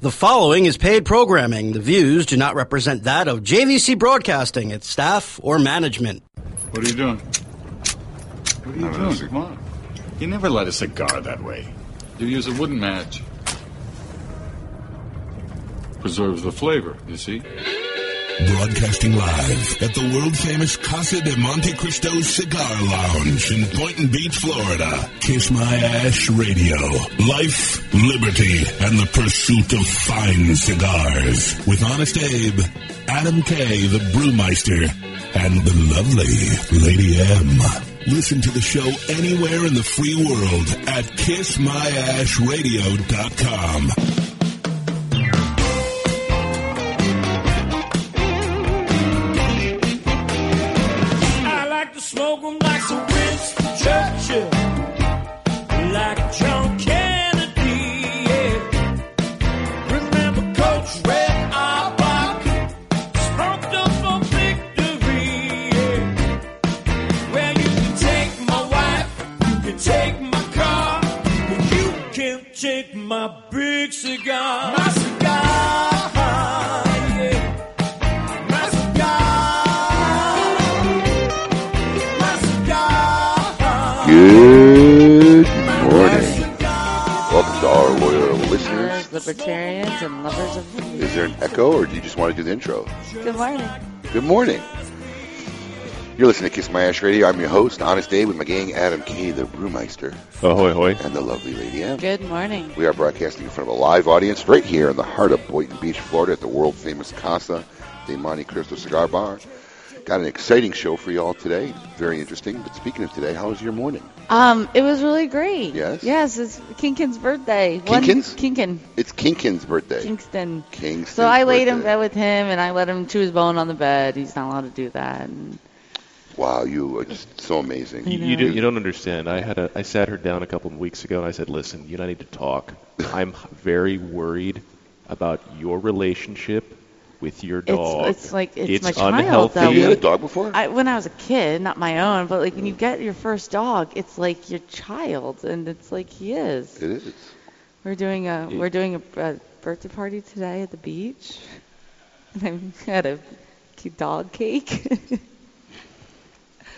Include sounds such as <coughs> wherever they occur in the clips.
The following is paid programming. The views do not represent that of JVC Broadcasting, its staff, or management. What are you doing? What are you Having a doing? cig- Come on. You never light a cigar that way. You use a wooden match. Preserves the flavor, you see? Broadcasting live at the world famous Casa de Monte Cristo Cigar Lounge in Boynton Beach, Florida. Kiss My Ash Radio. Life, liberty, and the pursuit of fine cigars. With Honest Abe, Adam K., the Brewmeister, and the lovely Lady M. Listen to the show anywhere in the free world at kissmyashradio.com. smoke 'em like Sir Winston Churchill, like John Kennedy. Yeah. Remember Coach Red Auerbach, smoked up for victory. Yeah. Well, you can take my wife, you can take my car, but you can't take my big cigar. My cigar. Libertarians and lovers of the Is there an echo, or do you just want to do the intro? Good morning. Good morning. You're listening to Kiss My Ash Radio. I'm your host, Honest Dave, with my gang, Adam K., the Brewmeister, Ahoy, hoy. and the lovely Lady M. Good morning. We are broadcasting in front of a live audience right here in the heart of Boynton Beach, Florida, at the world famous Casa de Monte Cristo Cigar Bar. Got an exciting show for you all today. Very interesting. But speaking of today, how was your morning? Um, it was really great. Yes? Yes, it's Kinkin's birthday. One- Kinkin's? Kinkin. It's Kinkin's birthday. Kingston. Kingston's So I laid in bed with him and I let him chew his bone on the bed. He's not allowed to do that. And Wow, you are just so amazing. You, you, do, you don't understand. I had a I sat her down a couple of weeks ago and I said, "Listen, you and I need to talk. <laughs> I'm very worried about your relationship with your dog. it's like it's, It's my child unhealthy. that Have you had a dog before? I, when I was a kid, not my own, but like when you get your first dog, it's like your child, and it's like he is. It is. We're doing a It- we're doing a, a birthday party today at the beach, and I had <laughs> a cute dog cake. <laughs>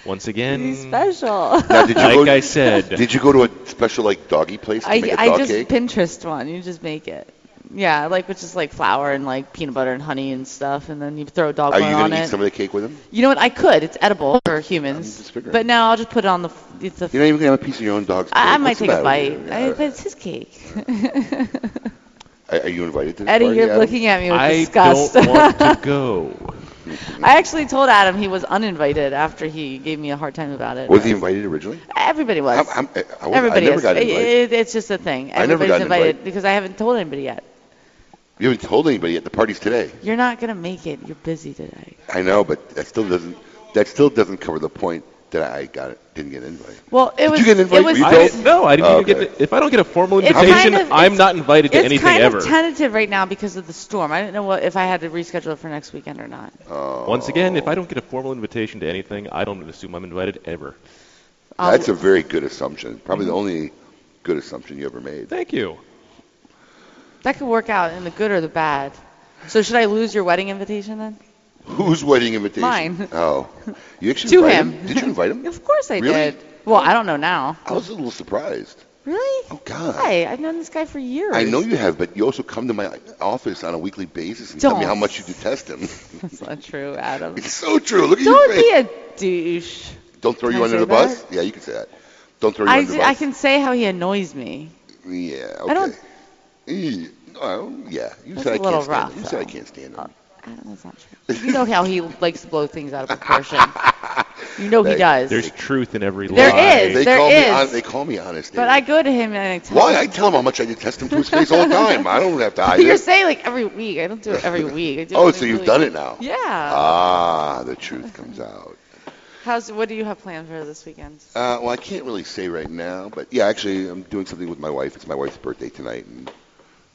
Once again, He's special. Now, did you <laughs> like go, I said, Did you go to a special like doggy place to I, make a I dog I just cake? Pinterest one. You just make it. Yeah, like which is like flour and like peanut butter and honey and stuff, and then you throw a dog Are bone you on gonna eat it. some of the cake with him? You know what? I could. It's edible for I'm humans. just figuring. But now I'll just put it on the. f- It's a. You're not even gonna have a piece of your own dog's cake. I, I might What's the take a matter bite. with I, but it's his cake. Are, are you invited to this Eddie, party, you're Adam? looking at me with I disgust. don't want to <laughs> go. I actually told Adam he was uninvited after he gave me a hard time about it. Was he invited originally? Everybody was. I'm- I'm- I, was- Everybody I never is. got It- invited. it- it's just a thing. I never Everybody's got invited invited. because I haven't told anybody yet. You haven't told anybody yet. the party's today. You're not gonna make it. You're busy today. I know, but that still doesn't. That still doesn't cover the point that I got didn't get invited. Well, it Did was. you get an invite? It was. You I don't? didn't, no, I didn't Oh, even okay. get. The, if I don't get a formal It's invitation, kind of- I'm it's- not invited to it's anything kind ever. of tentative right now because of the storm. I didn't know what if I had to reschedule it for next weekend or not. Oh, Once again, if I don't get a formal invitation to anything, I don't assume I'm invited ever. I'll- that's a very good assumption. Probably the only good assumption you ever made. Thank you. That could work out in the good or the bad. So should I lose your wedding invitation then? Whose wedding invitation? Mine. Oh, you <laughs> actually To invited him. Did you invite him? <laughs> Of course I Really? did. Well, I don't know now. I was a little surprised. Really? Oh God. Hi, I've known this guy for years. I know you have, but you also come to my office on a weekly basis and tell me how much you detest him. <laughs> That's not true, Adam. it's so true. Look at Don't your face. be a douche. Don't throw Can you I under the bus. Yeah, you can say that. Don't throw you I, under the bus. I can say how he annoys me. Yeah. Okay. I don't- Eh, well, yeah. You That's said I a little can't stand him. You said I though. can't stand him. Oh, Adam, that's not true. You know how he <laughs> likes to blow things out of proportion. You know he Hey, does. There's truth in every There lie. is. They there call is. me. hon- they call me honest. but David. I go to him and I tell Why? him. I tell him how much I detest him to his face all the time. I don't have to <laughs> hide You're it. saying like every week. I don't do it every <laughs> week. I do Oh, it so you've really- done it now. Yeah. Ah, the truth comes out. How's what do you have planned for this weekend? Uh, well, I can't really say right now, but yeah, actually, I'm doing something with my wife. It's my wife's birthday tonight, and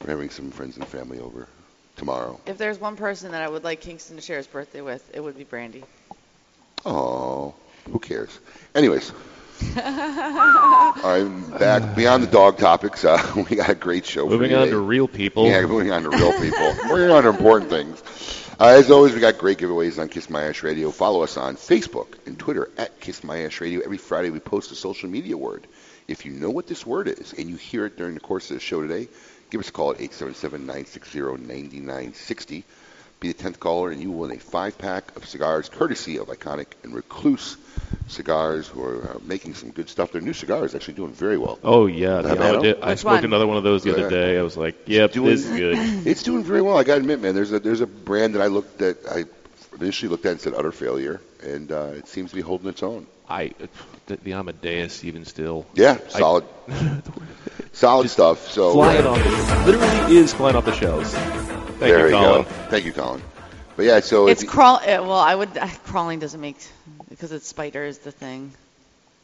we're having some friends and family over tomorrow. If there's one person that I would like Kingston to share his birthday with, it would be Brandy. Oh, who cares? Anyways, <laughs> I'm back beyond the dog topics. Uh, <laughs> we got a great show. for Moving you on today. to real people. Yeah, moving on to real <laughs> people. moving on to important things. Uh, as always, we got great giveaways on Kiss My Ash Radio. Follow us on Facebook and Twitter at Kiss My Ash Radio. Every Friday, we post a social media word. If you know what this word is and you hear it during the course of the show today, give us a call at 877-960-9960. Be the 10th caller, and you will win a five-pack of cigars courtesy of Iconic and Recluse Cigars, who are uh, making some good stuff. Their new cigar is actually doing very well. Oh yeah, the Have you had Amadeo- I Which smoked one? another one of those the Yeah. other day. I was like, "Yep, doing- this is good." <laughs> It's doing very well. I got to admit, man. There's a there's a brand that I looked at. I initially looked at and said utter failure, and uh, it seems to be holding its own. I the, the Amadeus even still Yeah, I- solid, <laughs> solid stuff. So flying off, the, literally is flying off the shelves. Thank there you, you Colin. go. Thank you, Colin. But yeah, so It's if, crawl. uh, Well, I would. Uh, crawling doesn't make because it's spider is the thing.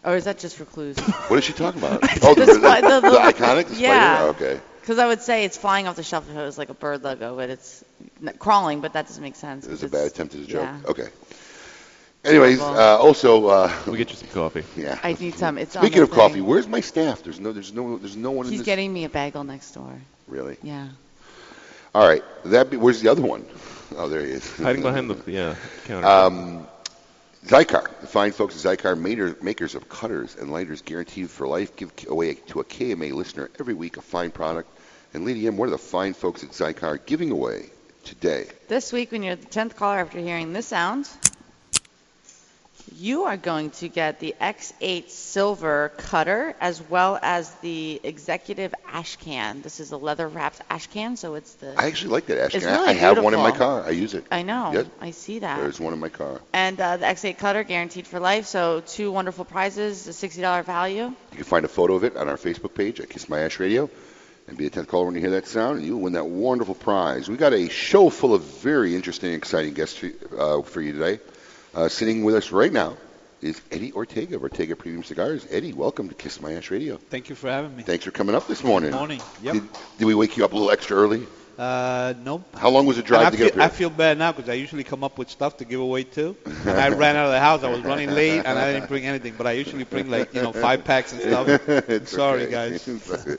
Or is that just for clues? <laughs> what is she talking about? <laughs> Oh, the, The the, the- the the- iconic the yeah. spider. Okay, Because I would say it's flying off the shelf if it was like a bird logo, but it's n- crawling. But that doesn't make sense. it was a bad attempt at a joke. yeah. Okay. Anyways, Well- uh, also, uh, We get you some coffee. yeah. I need some. It's on Speaking the of coffee, thing. where's my staff? There's no, there's no, there's no one in He's this. getting me a bagel next door. Really? Yeah. All right. That be, where's the other one? Oh, there he is. Hiding behind the yeah counter. Um, Xikar, the fine folks at Xikar, maker, makers of cutters and lighters guaranteed for life, give away to a KMA listener every week a fine product. And Lady M, what are the fine folks at Xikar giving away today? This week, when you're the 10th caller after hearing this sound, you are going to get the X8 Silver Cutter as well as the Executive Ash Can. This is a leather wrapped ash can, so it's the. I actually like that ash It's can. I- really I have one in my beautiful. car. I use it. I know. Yep. I see that. There's one in my car. And uh, the X8 Cutter guaranteed for life, so two wonderful prizes, a $60 value. You can find a photo of it on our Facebook page at Kiss My Ash Radio. And be a 10th caller when you hear that sound, and you'll win that wonderful prize. We got a show full of very interesting, exciting guests for, uh, for you today. Uh, sitting with us right now is Eddie Ortega of Ortega Premium Cigars. Eddie, welcome to Kiss My Ash Radio. Thank you for having me. Thanks for coming up this morning. Morning. Yep. Did, did we wake you up a little extra early? Uh, nope. How long was the And drive to feel, get up I feel bad now because I usually come up with stuff to give away too. <laughs> And I ran out of the house. I was running late and I didn't bring anything. But I usually bring like you know five packs and stuff. <laughs> Sorry, okay. guys. <laughs>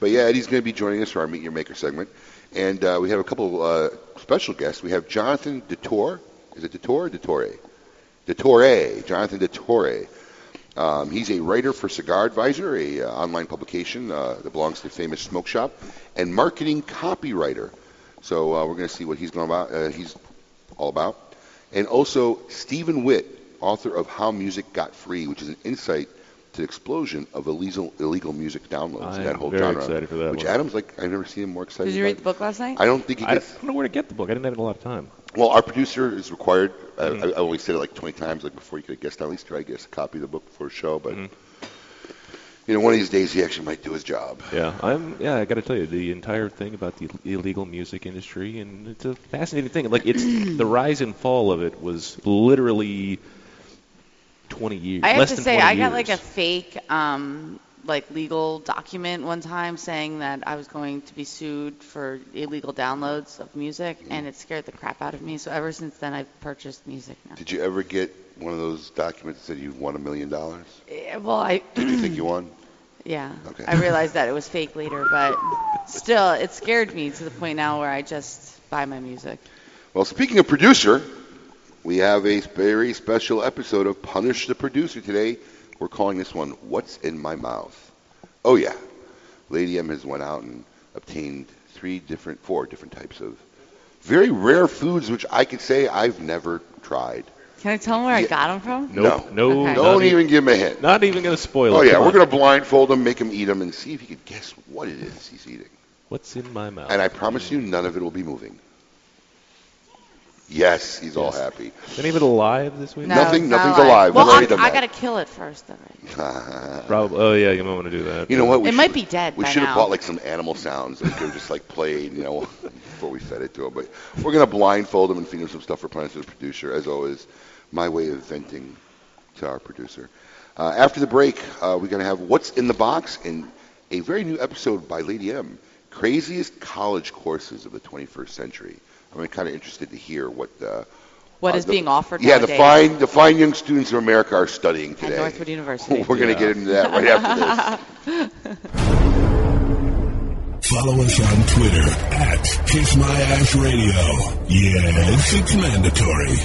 but yeah, Eddie's going to be joining us for our Meet Your Maker segment. And uh, we have a couple uh, special guests. We have Jonathan DeTore. Is it DeTore or DeTore? DeTore. Jonathan DeTore. Um, he's a writer for Cigar Advisor, a uh, online publication uh, that belongs to the Famous Smoke Shop, and marketing copywriter. So uh, we're going to see what he's going about. Uh, he's all about. And also Stephen Witt, author of How Music Got Free, which is an insight to the explosion of illegal illegal music downloads. I that am whole very genre, excited for that Which one. Adam's like, I've never seen him more excited. Did you read the book last night? I don't think he I don't know where to get the book. I didn't have a lot of time. Well, our producer is required. Mm-hmm. I, I only said it like 20 times, like before you could guest. At least try to get a copy of the book before a show. But Mm-hmm. you know, one of these days he actually might do his job. Yeah, I'm. Yeah, I got to tell you, the entire thing about the illegal music industry, and it's a fascinating thing. Like, it's the rise and fall of it was literally 20 years. I have less to than say, 20 I got like a fake, um, like legal document one time saying that I was going to be sued for illegal downloads of music, and it scared the crap out of me. So ever since then, I've purchased music now. Did you ever get one of those documents that said you won a million dollars? Eh, Well, I Did you think you won? <clears throat> yeah, Okay. I realized that it was fake later, but still, it scared me to the point now where I just buy my music. Well, speaking of producer, we have a very special episode of Punish the Producer today. We're calling this one "What's in My Mouth." Oh yeah, Lady M has went out and obtained three different, four different types of very rare foods, which I could say I've never tried. Can I tell them where Yeah. I got them from? Nope, No. no, Okay. Don't e- even give him a hint. Not even going to spoil Oh it. Oh, yeah, Come we're on. gonna blindfold him, make him eat them, and see if he can guess what it is he's eating. What's in my mouth? And I promise you, none of it will be moving. Yes, he's all happy. Is any of it alive this week? No, Nothing- it's not nothing's alive. Well, We've already I, done I that. gotta kill it first, though. Right? <laughs> Probably. Oh yeah, you might want to do that. You know what? We It might be dead We by should have now. bought like some animal sounds that we could have just like played, you know, <laughs> before we fed it to him. But we're gonna blindfold him and feed him some stuff for Planet the producer, as always. My way of venting to our producer. Uh, after the break, uh, we're gonna have what's in the box and a very new episode by Lady M, craziest college courses of the 21st century. I'm kind of interested to hear what uh, What What is being offered Yeah, the fine the fine young students of America are studying today. at today. Northwood <laughs> University. We're going to get into that right after this. <laughs> Follow us on Twitter at Kiss My Ash Radio. Yes, it's mandatory.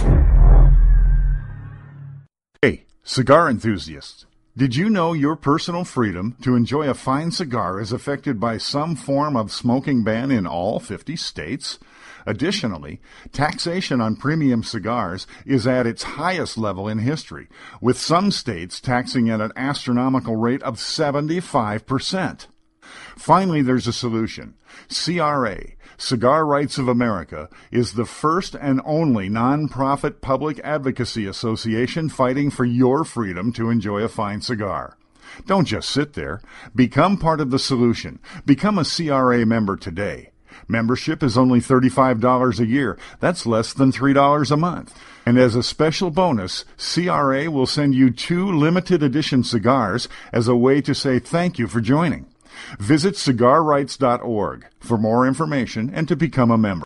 Hey, cigar enthusiasts. Did you know your personal freedom to enjoy a fine cigar is affected by some form of smoking ban in all 50 states? Additionally, taxation on premium cigars is at its highest level in history, with some states taxing at an astronomical rate of 75%. Finally, there's a solution. CRA, Cigar Rights of America, is the first and only nonprofit public advocacy association fighting for your freedom to enjoy a fine cigar. Don't just sit there. Become part of the solution. Become a CRA member today. Membership is only $35 a year. That's less than $3 a month. And as a special bonus, CRA will send you two limited edition cigars as a way to say thank you for joining. Visit cigarrights.org for more information and to become a member.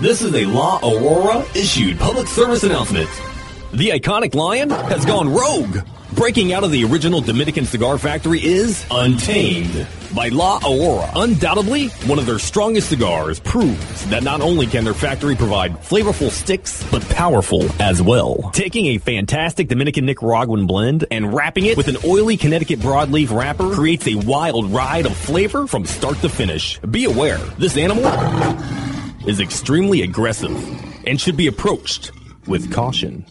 This is a La Aurora issued public service announcement. The iconic lion has gone rogue. Breaking out of the original Dominican cigar factory is Untamed by La Aurora. Undoubtedly, one of their strongest cigars proves that not only can their factory provide flavorful sticks, but powerful as well. Taking a fantastic Dominican Nicaraguan blend and wrapping it with an oily Connecticut broadleaf wrapper creates a wild ride of flavor from start to finish. Be aware, this animal is extremely aggressive and should be approached with caution.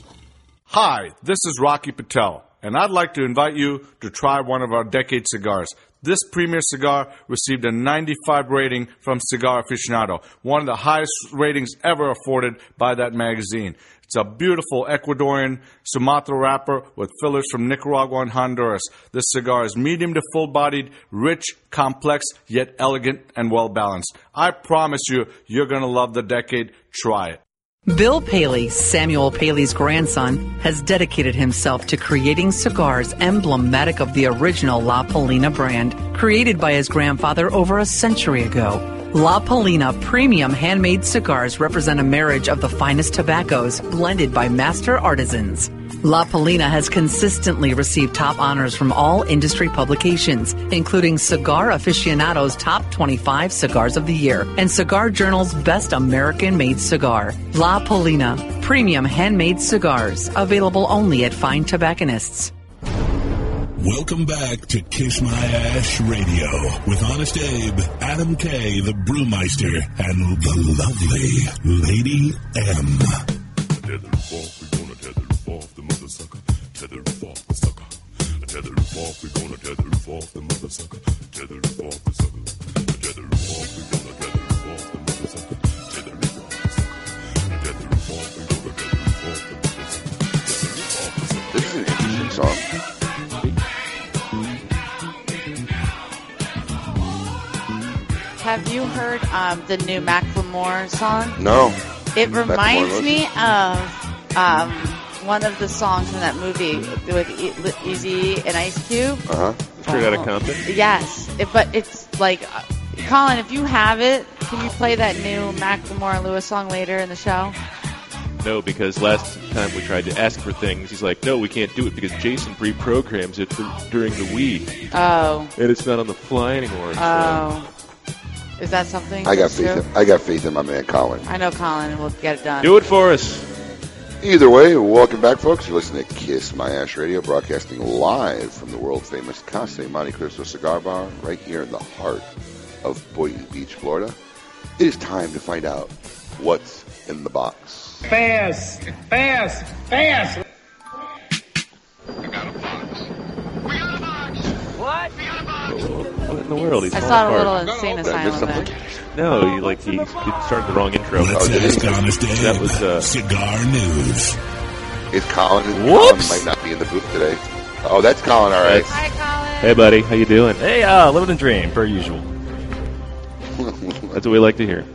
Hi, this is Rocky Patel, and I'd like to invite you to try one of our decade cigars. This premier cigar received a 95 rating from Cigar Aficionado, one of the highest ratings ever afforded by that magazine. It's a beautiful Ecuadorian Sumatra wrapper with fillers from Nicaragua and Honduras. This cigar is medium to full bodied, rich, complex, yet elegant and well balanced. I promise you, you're going to love the decade. Try it. Bill Paley, Samuel Paley's grandson, has dedicated himself to creating cigars emblematic of the original La Palina brand, created by his grandfather over a century ago. La Palina premium handmade cigars represent a marriage of the finest tobaccos blended by master artisans. La Palina has consistently received top honors from all industry publications, including Cigar Aficionado's Top 25 Cigars of the Year and Cigar Journal's Best American Made Cigar. La Palina, premium handmade cigars, available only at fine tobacconists. Welcome back to Kiss My Ash Radio with Honest Abe, Adam K, the Brewmeister, and the lovely Lady M. off, we gonna tether it off the mother sucker. Tether it off the sucker. Tether it off, we gonna tether it off the mother sucker. Tether it off the sucker. Tether it off, we gonna tether it off the mother sucker. This is an interesting song. Have you heard um, the new Macklemore song? No. It reminds me of um, one of the songs from that movie with E- Easy and Ice Cube. Uh huh. Straight Outta Compton? Yes, it, but it's like, uh, Colin, if you have it, can you play that new Macklemore and Lewis song later in the show? No, because last time we tried to ask for things, he's like, no, we can't do it because Jason pre-programs it for, during the week. Oh. And it's not on the fly anymore. so- Oh. Is that something? I got that's faith. true? In, I got faith in my man Colin. I know Colin will get it done. Do it for us. Either way, welcome back, folks. You're listening to Kiss My Ash Radio, broadcasting live from the world famous Casa Monte Cristo Cigar Bar, right here in the heart of Boynton Beach, Florida. It is time to find out what's in the box. Fast, fast, fast. In the world? He's I falling saw a apart. little insane asylum there. No, you like he, he started the wrong intro. Let's ask Honest Abe. That was uh, Cigar News. Is Colin? Whoops. Colin might not be in the booth today. Oh, that's Colin. All right. Hey, buddy, how you doing? Hey, uh, living the dream, per usual. <laughs> That's what we like to hear.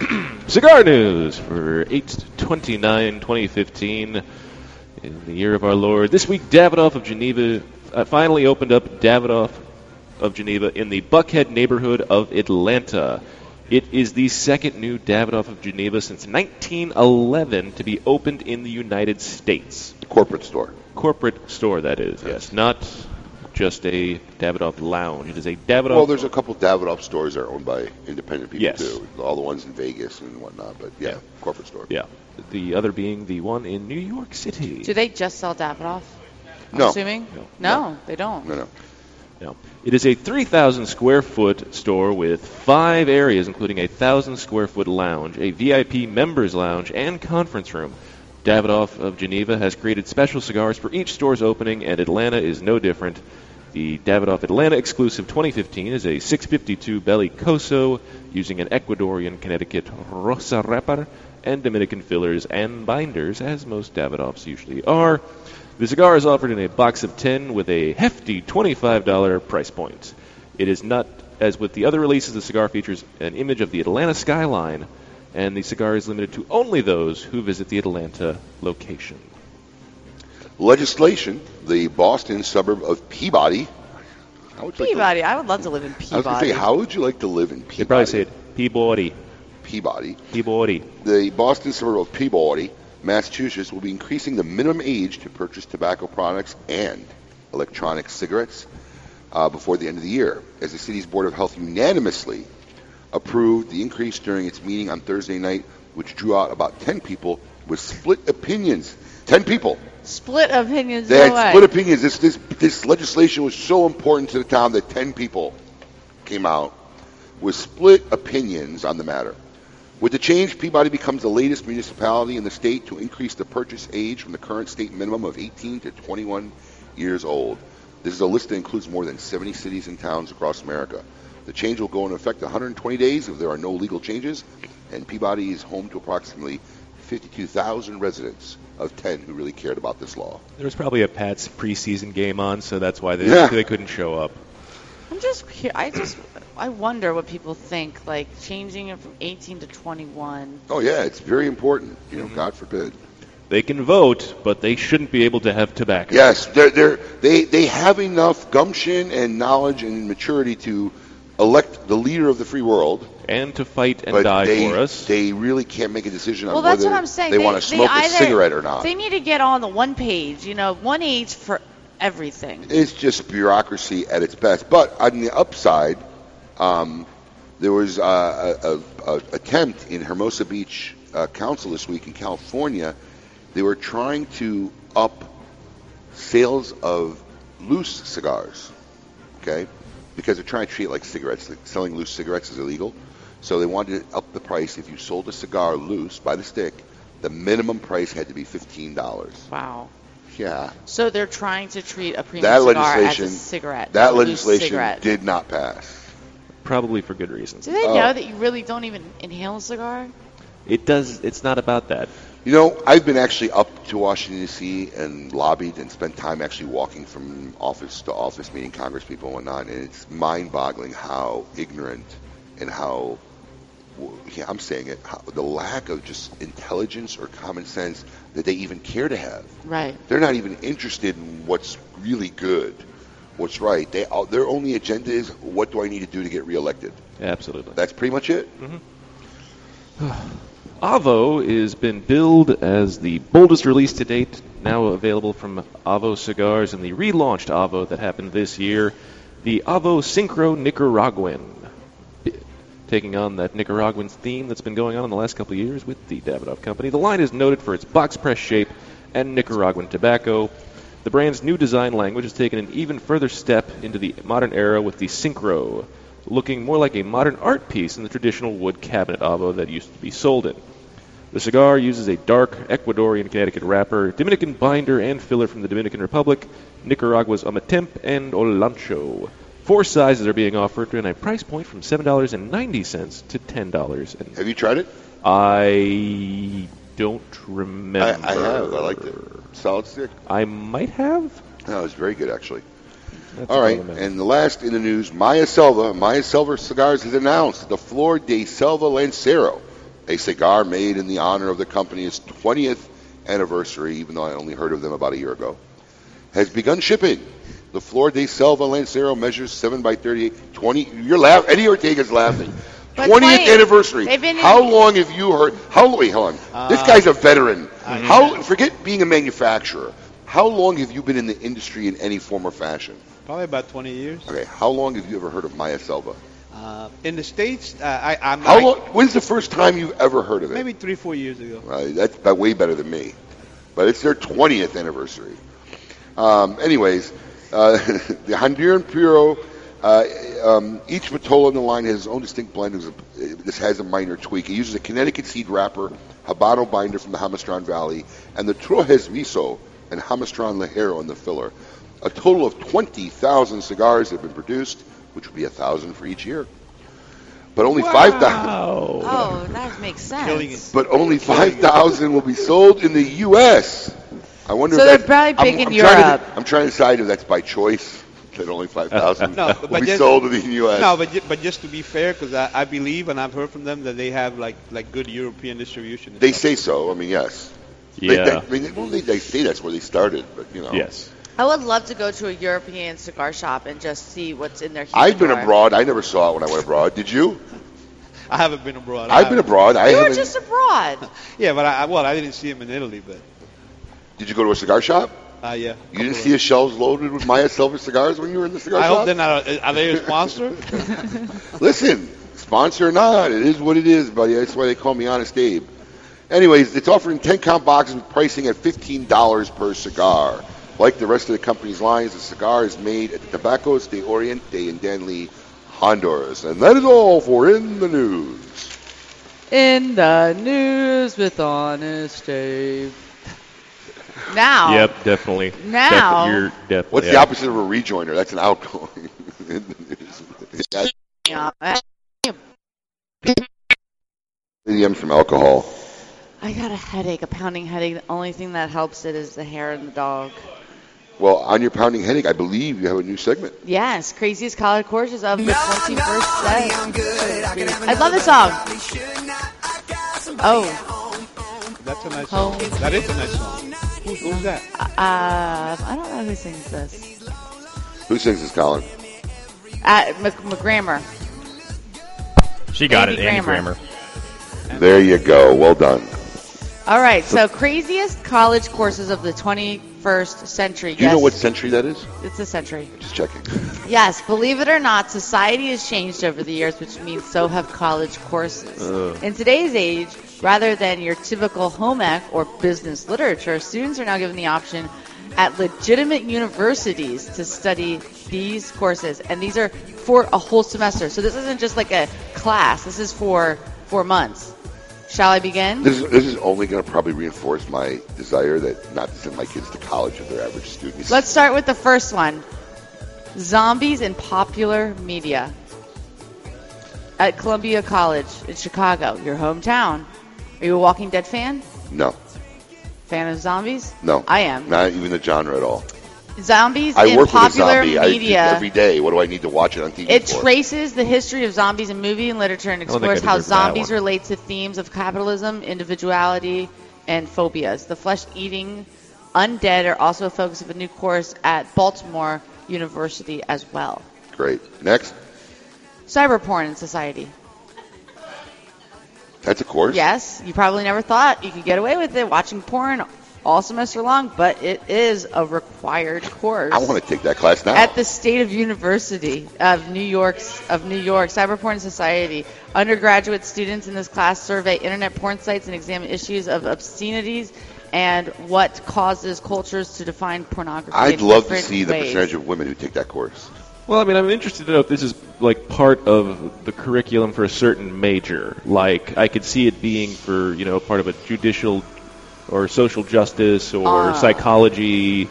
<clears throat> Cigar news for 8-29-2015 in the year of our Lord. This week, Davidoff of Geneva uh, finally opened up Davidoff of Geneva in the Buckhead neighborhood of Atlanta. It is the second new Davidoff of Geneva since 1911 to be opened in the United States. Corporate store. Corporate store, that is, yes. Not just a Davidoff lounge. It is a Davidoff. Well, there's a couple Davidoff stores that are owned by independent people Yes. too. All the ones in Vegas and whatnot. But yeah, corporate store. Yeah. The other being the one in New York City. Do they just sell Davidoff? I'm No. assuming? No. No, they don't. No, no. No. It is a 3,000 square foot store with five areas, including a 1,000 square foot lounge, a VIP members lounge, and conference room. Davidoff of Geneva has created special cigars for each store's opening, and Atlanta is no different. The Davidoff Atlanta exclusive 2015 is a 652 Bellicoso using an Ecuadorian Connecticut Rosa wrapper and Dominican fillers and binders, as most Davidoffs usually are. The cigar is offered in a box of 10 with a hefty $25 price point. It is not, as with the other releases, the cigar features an image of the Atlanta skyline, and the cigar is limited to only those who visit the Atlanta location. Legislation: The Boston suburb of Peabody. How would you like to- Peabody. I would love to live in I was going to Peabody. say, how would you like to live in Peabody? They probably say it Peabody. Peabody. Peabody. The Boston suburb of Peabody, Massachusetts, will be increasing the minimum age to purchase tobacco products and electronic cigarettes uh, before the end of the year, as the city's Board of Health unanimously approved the increase during its meeting on Thursday night, which drew out about 10 people with split opinions. 10 people. Split opinions. They no had way. split opinions. This, this, this legislation was so important to the town that 10 people came out with split opinions on the matter. With the change, Peabody becomes the latest municipality in the state to increase the purchase age from the current state minimum of 18 to 21 years old. This is a list that includes more than 70 cities and towns across America. The change will go into effect 120 days if there are no legal changes, and Peabody is home to approximately 52,000 residents of 10 who really cared about this law. There was probably a Pats preseason game on, so that's why they, Yeah. they couldn't show up. I'm just cu- I just I wonder what people think like changing it from 18 to 21. Oh yeah, it's very important. You know, mm-hmm. God forbid. They can vote, but they shouldn't be able to have tobacco. Yes, they're, they're, they they have enough gumption and knowledge and maturity to elect the leader of the free world and to fight and but die they, for us. They really can't make a decision on Well, that's whether what I'm saying. they, want to they smoke a cigarette or not. They need to get on the one page, you know, one age for everything. It's just bureaucracy at its best. But on the upside, um, there was uh, a, a, a attempt in Hermosa Beach uh, Council this week in California. They were trying to up sales of loose cigars, okay? Because they're trying to treat it like cigarettes. Like selling loose cigarettes is illegal. So they wanted to up the price. If you sold a cigar loose by the stick, the minimum price had to be fifteen dollars. Wow. Yeah. So they're trying to treat a premium That cigar legislation, as a cigarette. that legislation cigarette. did not pass. Probably for good reasons. Do they Oh. know that you really don't even inhale a cigar? It does. It's not about that. You know, I've been actually up to Washington D.C. and lobbied and spent time actually walking from office to office, meeting Congress people and whatnot, and it's mind-boggling how ignorant and how yeah, I'm saying it, how, the lack of just intelligence or common sense that they even care to have. Right. They're not even interested in what's really good, what's right. They uh, their only agenda is what do I need to do to get reelected. Absolutely. That's pretty much it. <sighs> Avo has been billed as the boldest release to date, now available from Avo Cigars, and the relaunched Avo that happened this year, the Avo Syncro Nicaraguan, taking on that Nicaraguan theme that's been going on in the last couple of years with the Davidoff Company. The line is noted for its box press shape and Nicaraguan tobacco. The brand's new design language has taken an even further step into the modern era with the Syncro, looking more like a modern art piece than the traditional wood cabinet Avo that used to be sold in. The cigar uses a dark Ecuadorian Connecticut wrapper, Dominican binder and filler from the Dominican Republic, Nicaragua's Ometepe, and Olancho. Four sizes are being offered and a price point from $7.90 to $10. And Have you tried it? I don't remember. I, I have. I liked it. Solid stick. I might have. No, it was very good actually. That's All right, all that matters. and the last in the news, Maya Selva. Maya Selva Cigars has announced the Flor de Selva Lancero, a cigar made in the honor of the company's 20th anniversary, even though I only heard of them about a year ago, has begun shipping. The Flor de Selva Lancero measures 7 by 38, 20. You're laughing. Eddie Ortega's laughing. But 20th wait, anniversary. they've been in- How long have you heard? How wait, hold on. this Uh, guy's a veteran. I know. How forget being a manufacturer. How long have you been in the industry in any form or fashion? Probably about 20 years. Okay, how long have you ever heard of Maya Selva? Uh, in the states, uh, I, I'm How I- long? When's the first time you've ever heard of it? Maybe three, four years ago. Uh, that's about way better than me. But it's their 20th anniversary. Um, anyways, uh, <laughs> the Honduran Puro, uh, um, each Vitola in the line has its own distinct blend. This has a minor tweak. It uses a Connecticut seed wrapper, Habano binder from the Jamastran Valley, and the Trojes Miso and Jamastran Ligero in the filler. A total of 20,000 cigars have been produced, which would be a thousand for each year. But only 5,000. Oh, that makes sense. But only 5,000 will be sold in the U.S. I wonder So if they're that- probably I'm- in I'm trying to- Europe. I'm trying to decide if that's by choice, that only 5,000 <laughs> No, will but be just, sold in the U.S. No, but ju- but just to be fair, because I, I believe and I've heard from them that they have like like good European distribution. They stuff. say so. I mean, yes. Yeah. they, I mean, well, they, they say that's where they started, but, you know. Yes. I would love to go to a European cigar shop and just see what's in their. I've been humidor. abroad. I never saw it when I went abroad. Did you? <laughs> I haven't been abroad. I've been abroad. I You were haven't. just abroad. <laughs> Yeah, but I, I- well, I didn't see them in Italy, but Did you go to a cigar shop? Uh, yeah. You didn't see his shelves loaded with Maya Selva cigars when you were in the cigar I shop? hope they're not. A, are they a sponsor? <laughs> <laughs> Listen, sponsor or not, it is what it is, buddy. That's why they call me Honest Abe. Anyways, it's offering 10 count boxes with pricing at $15 per cigar. Like the rest of the company's lines, the cigar is made at the Tabacos de Oriente in Danlí, Honduras. And that is all for In the News. In the news with Honest Dave. Now. Yep, definitely. Now- Defi- you're definitely. What's the opposite of a rejoiner? That's an outgoing. <laughs> In the News. That's Yeah. EDM from alcohol. I got a headache, a pounding headache. The only thing that helps it is the hair and the dog. Well, on your pounding headache, I believe you have a new segment. Yes, craziest college courses of the 21st century. I love this song. Oh, That's a nice song. That is a nice song. Who's, who's that? uh, I don't know who sings this. Who sings this, Colin? Uh, Mc- McGrammer. She got Andy it, Andy Grammer. Grammer. There you go. Well done. All right, so craziest college courses of the 21st century. Do you yes, know what century that is? It's a century. Just checking. <laughs> Yes, believe it or not, society has changed over the years, which means so have college courses. Ugh. In today's age, rather than your typical home ec or business literature, students are now given the option at legitimate universities to study these courses. And these are for a whole semester. So this isn't just like a class, this is for four months. Shall I begin? This is, this is only going to probably reinforce my desire that not to send my kids to college if they're average students. Let's start with the first one Zombies in Popular Media. At Columbia College in Chicago, your hometown. Are you a Walking Dead fan? No, Fan of zombies? no. I am. Not even the genre at all. Zombies I in work with a popular zombie I, media. every day. What do I need to watch it on TV It for? traces the history of zombies in movie and literature and I don't think explores how zombies relate to themes of capitalism, individuality, and phobias. The flesh-eating undead are also a focus of a new course at Baltimore University as well. Great. Next. Cyber porn in society. That's a course. Yes, you probably never thought you could get away with it watching porn all semester long, but it is a required course. I want to take that class now. At the State of University of New York's of New York Cyber Porn Society, undergraduate students in this class survey internet porn sites and examine issues of obscenities and what causes cultures to define pornography. I'd love to see the percentage of women who take that course. Well, I mean, I'm interested to know if this is like part of the curriculum for a certain major. Like, I could see it being for you know part of a judicial or social justice or Ah. psychology.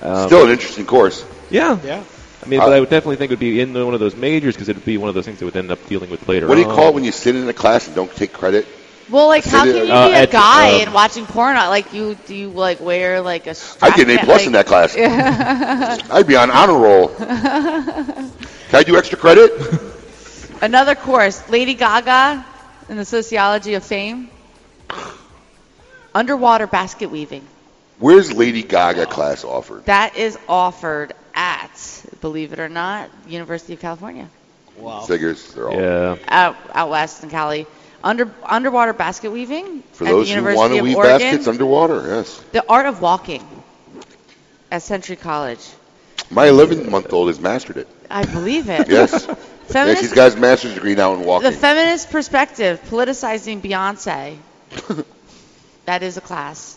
Um, Still an interesting course. Yeah. Yeah. I mean, Uh, but I would definitely think it would be in one of those majors because it would be one of those things that would end up dealing with later What do you on. call it when you sit in a class and don't take credit? Well, like, how can that- you Uh, be a at- guy uh, and watching porn? Like, you do you like wear like a? I Strap get an A plus like- in that class. <laughs> Yeah. I'd be on honor roll. Can I do extra credit? Another course, Lady Gaga in the sociology of fame. Underwater basket weaving. Where's Lady Gaga class offered? That is offered at, believe it or not, University of California. Wow. Figures. They're all. Yeah. Out out west in Cali. Under underwater basket weaving For at those the who University want to of weave Oregon. baskets underwater, yes. The art of walking at Century College. My 11 month old has mastered it. I believe it. Yes. <laughs> yeah, Feminist, she's got his master's degree now in walking. the feminist perspective, politicizing Beyonce. <laughs> that is a class.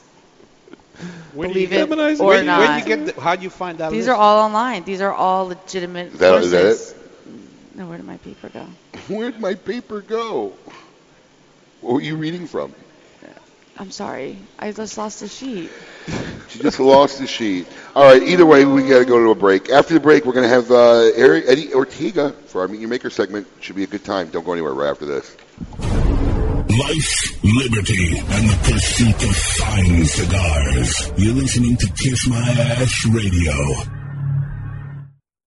Where do Believe you, it feminize- or where, do- not. Where do you get? The, how do you find that? These list? are all online. These are all legitimate Is that- is courses. that No, where did my paper go? <laughs> Where'd my paper go? What were you reading from? I'm sorry. I just lost the sheet. <laughs> She just lost the sheet. All right. Either way, we got to go to a break. After the break, we're going to have uh, Eric, Eddie Ortega for our Meet Your Maker segment. Should be a good time. Don't go anywhere right after this. Life, liberty, and the pursuit of fine cigars. You're listening to Kiss My Ash Radio.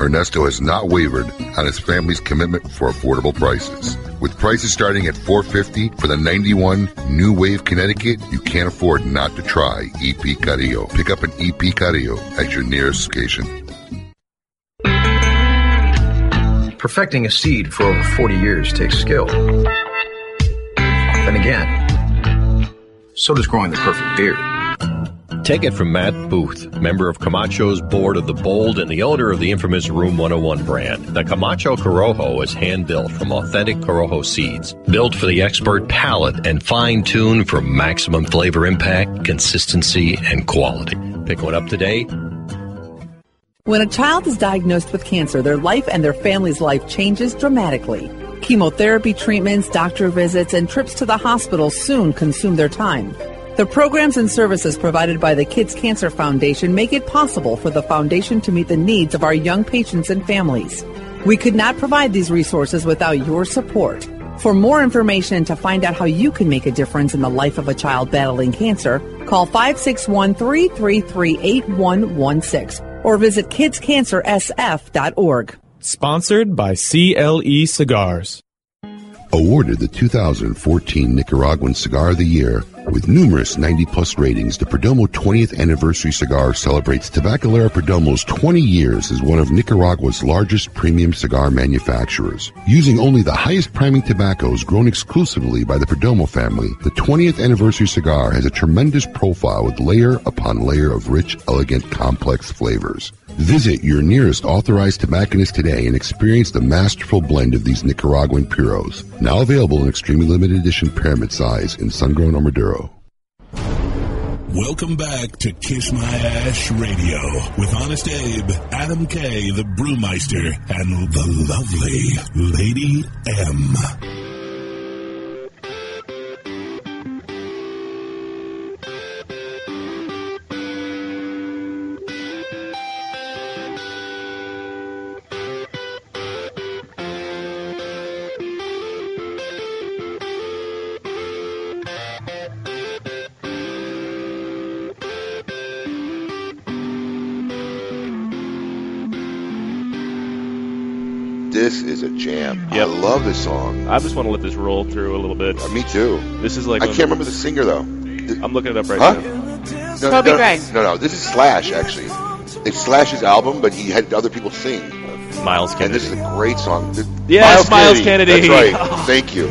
Ernesto has not wavered on his family's commitment for affordable prices. With prices starting at 450 for the 91 New Wave Connecticut, you can't afford not to try EP Carrillo. Pick up an EP Carrillo at your nearest location. Perfecting a seed for over 40 years takes skill. Then again, so does growing the perfect beard. Take it from Matt Booth, member of Camacho's board of the Bold and the owner of the infamous Room 101 brand. The Camacho Corojo is hand built from authentic Corojo seeds, built for the expert palate and fine tuned for maximum flavor impact, consistency, and quality. Pick one up today. When a child is diagnosed with cancer, their life and their family's life changes dramatically. Chemotherapy treatments, doctor visits, and trips to the hospital soon consume their time. The programs and services provided by the Kids Cancer Foundation make it possible for the foundation to meet the needs of our young patients and families. We could not provide these resources without your support. For more information and to find out how you can make a difference in the life of a child battling cancer, call 561 333 8116 or visit kidscancersf.org. Sponsored by CLE Cigars. Awarded the 2014 Nicaraguan Cigar of the Year with numerous 90 plus ratings, the Perdomo 20th Anniversary Cigar celebrates Tabacalera Perdomo's 20 years as one of Nicaragua's largest premium cigar manufacturers. Using only the highest priming tobaccos grown exclusively by the Perdomo family, the 20th Anniversary Cigar has a tremendous profile with layer upon layer of rich, elegant, complex flavors. Visit your nearest authorized tobacconist today and experience the masterful blend of these Nicaraguan puros. Now available in extremely limited edition pyramid size in sun-grown or Maduro. Welcome back to Kiss My Ash Radio with Honest Abe, Adam K, the Brewmeister, and the lovely Lady M. love this song. I just want to let this roll through a little bit. me too. This is like I can't remember the singer though. I'm looking it up right Huh? now. No, Toby no, Gray. No, no, this is Slash actually. It's Slash's album, but he had other people sing. Myles And this is a great song. Th- Yes, Myles Kennedy. That's right. <laughs> Thank you.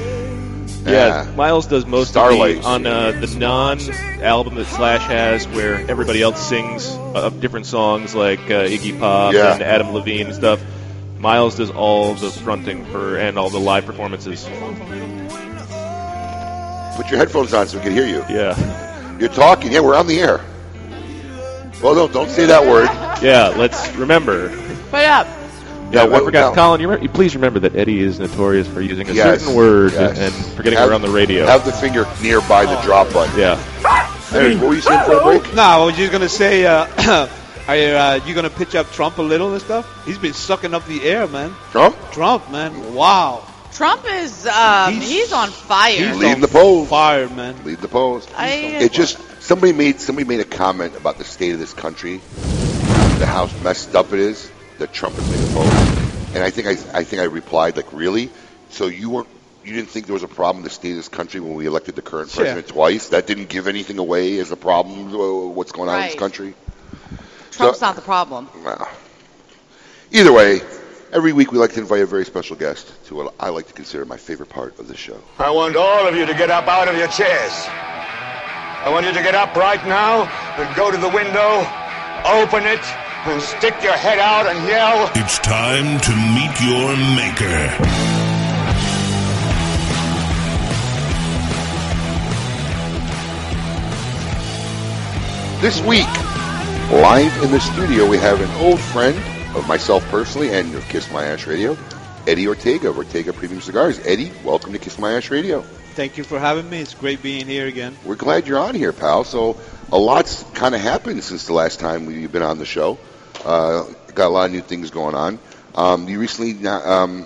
Yeah, Myles does most Starlight. of the on uh, the non album that Slash has, where everybody else sings uh, different songs like uh, Iggy Pop Yeah. and Adam Levine and stuff. Myles does all the fronting for and all the live performances. Put your headphones on so we can hear you. Yeah. You're talking. Yeah, we're on the air. Well, no, don't say that word. Yeah, let's remember. Put up. Yeah, Yeah, I forgot. well- Colin, you, remember, please remember that Eddie is notorious for using a Yes, certain word yes. and forgetting Have- it on the radio. Have the finger nearby the drop button. Yeah. Hey, what were you saying for a break? No, I was just gonna say, uh, <clears throat> are you, uh, you gonna pitch up Trump a little and stuff? He's been sucking up the air, man. Trump? Trump, man. Wow. Trump is um, he's, on fire. He's leading the polls. Fire, man. Lead the polls. I- It just somebody made somebody made a comment about the state of this country, the how messed up it is that Trump has made the polls, and I think I I think I replied like really. So you weren't you didn't think there was a problem in the state of this country when we elected the current Sure. president twice? That didn't give anything away as a problem. uh, What's going on in this country? Trump's not the problem. Well, either way, every week we like to invite a very special guest to what I like to consider my favorite part of the show. I want all of you to get up out of your chairs. I want you to get up right now and go to the window, open it, and stick your head out and yell. It's time to meet your maker. This week, live in the studio, we have an old friend of myself personally and of Kiss My Ash Radio, Eddie Ortega of Ortega Premium Cigars. Eddie, welcome to Kiss My Ash Radio. Thank you for having me. It's great being here again. We're glad you're on here, pal. So, a lot's kind of happened since the last time we've been on the show. Uh, got a lot of new things going on. Um, you recently, um,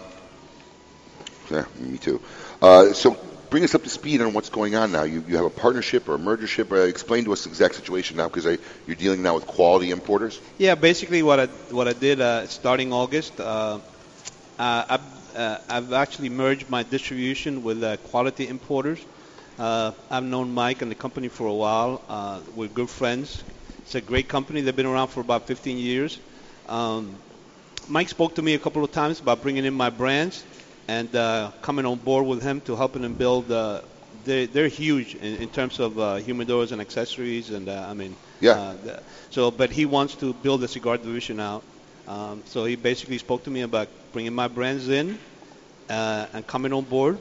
yeah, me too. Uh, so, bring us up to speed on what's going on now. You, you have a partnership or a mergership. Uh, explain to us the exact situation now, because you're dealing now with quality importers. Yeah, basically what I what I did uh, starting August, uh, uh, I've, uh, I've actually merged my distribution with uh, Quality Importers. I've known Mike and the company for a while. We're good friends. It's a great company. They've been around for about 15 years. Um, Mike spoke to me a couple of times about bringing in my brands and uh, coming on board with him to helping him build. Uh, they, they're huge in, in terms of uh, humidors and accessories, and uh, I mean, Yeah. uh, the- so, but he wants to build a cigar division out. Um, so he basically spoke to me about bringing my brands in uh, and coming on board,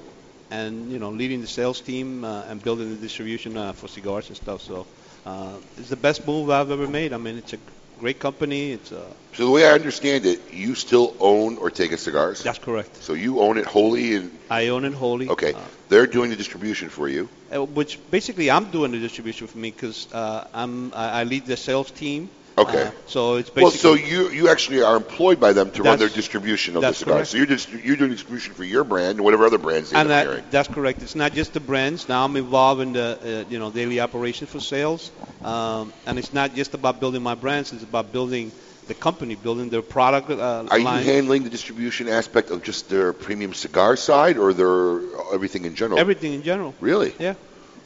and you know, leading the sales team uh, and building the distribution uh, for cigars and stuff. So uh, it's the best move I've ever made. I mean, it's a great company. It's a So, the way I understand it, you still own Ortega Cigars. That's correct. So, you own it wholly, and I own it wholly. okay, they're doing the distribution for you. Uh, which basically I'm doing the distribution for me because uh, I'm I, I lead the sales team. Okay. Uh, so it's Well, so you you actually are employed by them to run their distribution of the cigars. correct. So you're just you're doing distribution for your brand and whatever other brands they and that, carrying. that's correct. It's not just the brands. Now I'm involved in the uh, you know daily operations for sales, um, and it's not just about building my brands. It's about building the company, building their product uh, Are you handling the distribution aspect of just their premium cigar side, or their everything in general? Everything in general. Really? Yeah.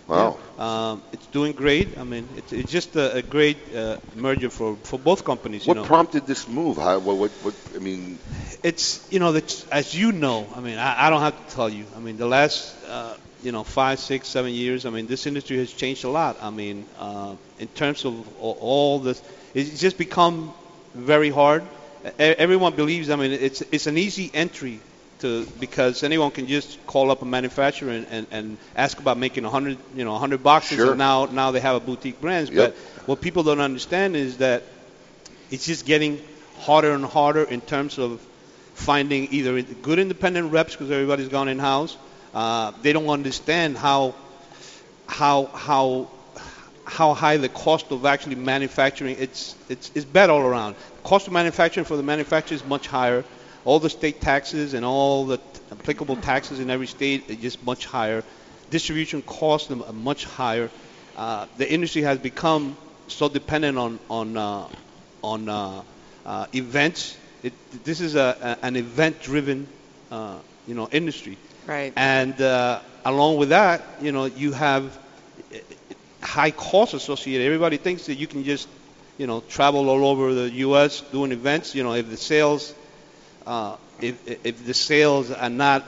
Wow. Yeah. Um, it's doing great. I mean, it's, it's just a, a great uh, merger for, for both companies. You What know. prompted this move? How, what, what, what? I mean, it's you know as you know i mean i, I don't have to tell you i mean the last uh, you know five six seven years i mean this industry has changed a lot i mean uh, in terms of all, all this it's just become very hard everyone believes i mean it's it's an easy entry to because anyone can just call up a manufacturer and, and, and ask about making 100 you know 100 boxes Sure. and now now they have a boutique brands Yep. but what people don't understand is that it's just getting harder and harder in terms of finding either good independent reps because everybody's gone in house. Uh, they don't understand how how how how high the cost of actually manufacturing. It's it's it's bad all around. Cost of manufacturing for the manufacturer is much higher. All the state taxes and all the t- applicable taxes in every state are just much higher. Distribution costs them are much higher. Uh, the industry has become so dependent on on uh, on uh, uh, events. It, this is a, a, an event-driven, uh, you know, industry. Right. And uh, along with that, you know, you have high costs associated. Everybody thinks that you can just, you know, travel all over the U.S. doing events. You know, if the sales, uh, if if the sales are not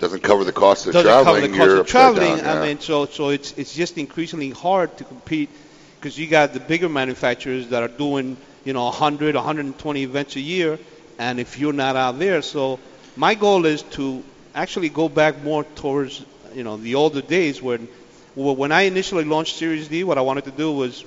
doesn't cover the cost of doesn't traveling. cover the cost of traveling. down, yeah. I mean, so so it's it's just increasingly hard to compete because you got the bigger manufacturers that are doing you know 100, 120 events a year, and if you're not out there, so my goal is to actually go back more towards you know the older days when when I initially launched Series D, what I wanted to do was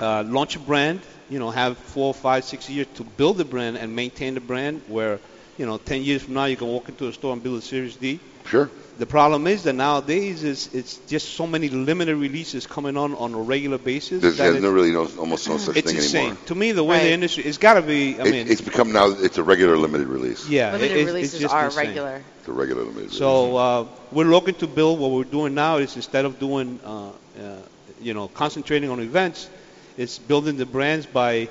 uh, launch a brand, you know, have four, five, six years to build the brand and maintain the brand. Where, you know, 10 years from now, you can walk into a store and build a Series D. Sure. The problem is that nowadays is it's just so many limited releases coming on on a regular basis. There's, that there's no really no, almost no such it's thing insane. anymore. To me, the way the industry, it's got to be. I It- mean, it's become now. It's a regular limited release. yeah, Limited it- it's- releases it's just are insane. regular. It's a regular limited release. So uh, we're looking to build. What we're doing now is instead of doing, uh, uh, you know, concentrating on events, it's building the brands by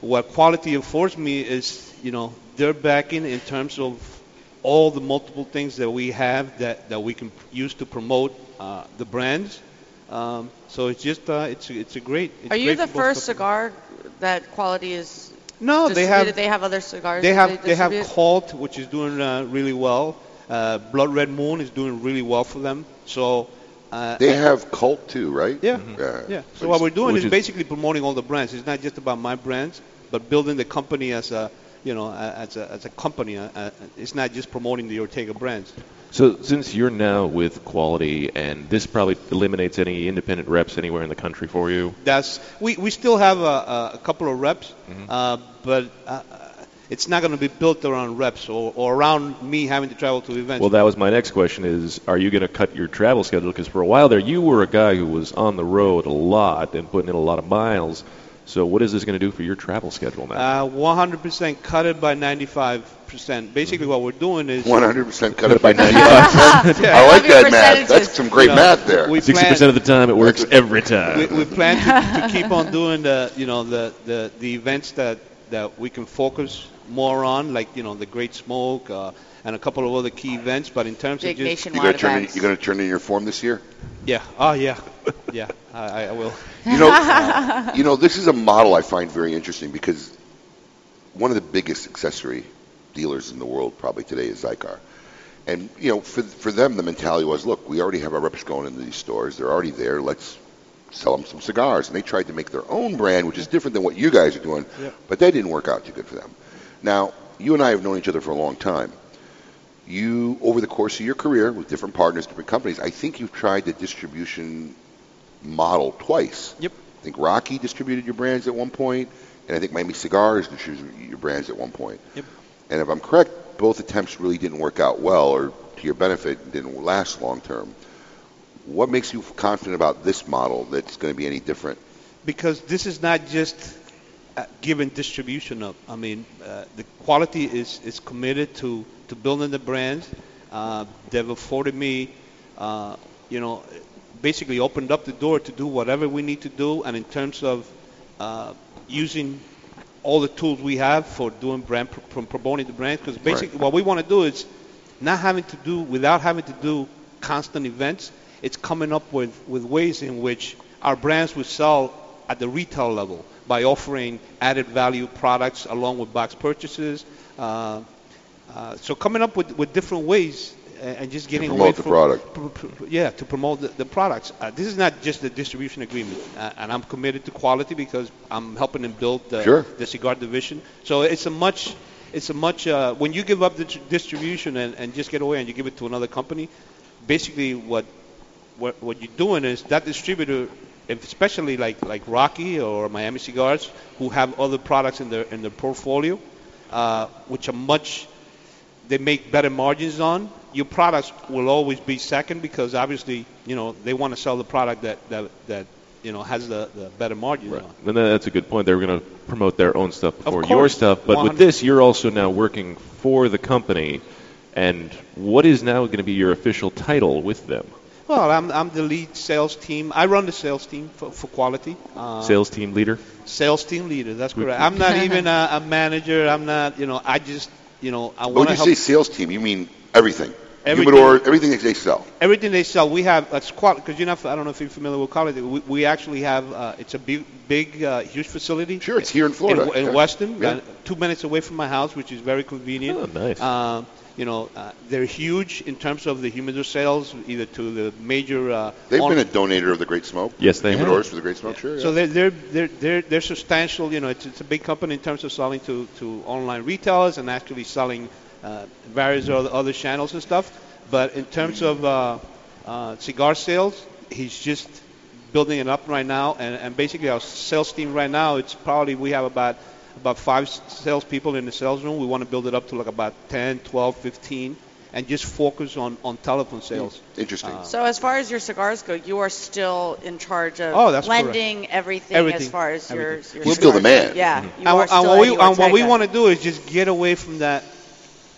what quality affords me is, you know, their backing in terms of all the multiple things that we have that, that we can use to promote uh, the brands. Um, so it's just uh, it's it's a great. It's Are you great the first cigar that quality is No, they have-? They have other cigars. They have they have distribute? Colt, which is doing uh, really well. Uh, Blood Red Moon is doing really well for them. So uh, They have cult too, right? Yeah, Yeah. yeah. So what we're doing Which is, basically promoting all the brands. It's not just about my brands, but building the company as a you know as a as a company. Uh, uh, it's not just promoting the Ortega brands. So since you're now with Quality, and this probably eliminates any independent reps anywhere in the country for you. That's we, we still have a, a, a couple of reps, Mm-hmm. uh, but uh, it's not going to be built around reps or, or around me having to travel to events. Well, that was my next question: is Are you going to cut your travel schedule? Because for a while there, you were a guy who was on the road a lot and putting in a lot of miles. So what is this going to do for your travel schedule now? Uh, 100% cut it by 95%. Basically, what we're doing is 100% cut it by 95%. Yeah. <laughs> I like that math. That's some great You know, math there. we Sixty plan- percent of the time, it works every time. we, we plan to, to keep on doing the you know the, the, the events that, that we can focus more on, like you know the Great Smoke uh, and a couple of other key events. But in terms Big of just You gonna turn in, you gonna turn in your form this year? yeah, oh yeah, yeah, I, I will. You know, <laughs> you know, this is a model I find very interesting because one of the biggest accessory dealers in the world probably today is Xikar. And you know, for for them, the mentality was, look, we already have our reps going into these stores. They're already there. Let's sell them some cigars. And they tried to make their own brand, which is different than what you guys are doing. Yep. But that didn't work out too good for them. Now, you and I have known each other for a long time. You, over the course of your career with different partners, different companies, I think you've tried the distribution model twice. Yep. I think Rocky distributed your brands at one point, and I think Miami Cigars distributed your brands at one point. Yep. And if I'm correct, both attempts really didn't work out well, or to your benefit, didn't last long term. What makes you confident about this model that's going to be any different? because this is not just uh, giving distribution up. I mean, uh, the quality is, is committed to, to building the brands. Uh, they've afforded me, uh, you know, basically opened up the door to do whatever we need to do. And in terms of uh, using all the tools we have for doing brand from promoting the brand, because basically what we want to do is not having to do without having to do constant events. It's coming up with, with ways in which our brands will sell at the retail level by offering added value products along with box purchases. Uh, uh, so coming up with, with different ways and just getting promote away the from product. pr- pr- yeah, to promote the, the products. Uh, this is not just a distribution agreement, uh, and I'm committed to quality because I'm helping them build the, Sure. the cigar division. So it's a much, it's a much. Uh, when you give up the tr- distribution and, and just get away and you give it to another company, basically what what, what you're doing is that distributor, especially like like Rocky or Miami Cigars, who have other products in their in their portfolio, uh, which are much, they make better margins on. Your products will always be second because obviously you know they want to sell the product that that, that you know has the, the better margins on. And that's a good point. They were going to promote their own stuff before course. your stuff. But with this, you're also now working for the company. And what is now going to be your official title with them? Well, I'm I'm the lead sales team. I run the sales team for, for quality. Uh, Sales team leader? Sales team leader. That's correct. I'm not <laughs> even a, a manager. I'm not. You know, I just you know I But when you to say sales team, you mean everything. Everything. Humidor, everything that they sell. Everything they sell, we have. That's quality because you're not. I don't know if you're familiar with quality. We, we actually have. Uh, it's a big, big, uh, huge facility. Sure, it's here in Florida. In, in Yeah. Weston, Yeah. uh, two minutes away from my house, which is very convenient. Oh, nice. You know, uh, they're huge in terms of the humidor sales, either to the major. Uh, They've on- been a donator of the Great Smoke. Yes, they Humidors have. for the Great Smoke, sure. So yeah. they're, they're, they're, they're, they're substantial. You know, it's, it's a big company in terms of selling to, to online retailers and actually selling uh, various other, other channels and stuff. But in terms of uh, uh, cigar sales, he's just building it up right now, and, and basically our sales team right now, it's probably we have about about five salespeople in the sales room. We want to build it up to like about 10, 12, 15, and just focus on, on telephone sales. Interesting. Uh, So as far as your cigars go, you are still in charge of Oh, that's blending everything, Everything. as far as your, Everything. your You're still the man. go. Yeah, Mhm. you and, are and still what we, and what we Ortega. want to do is just get away from that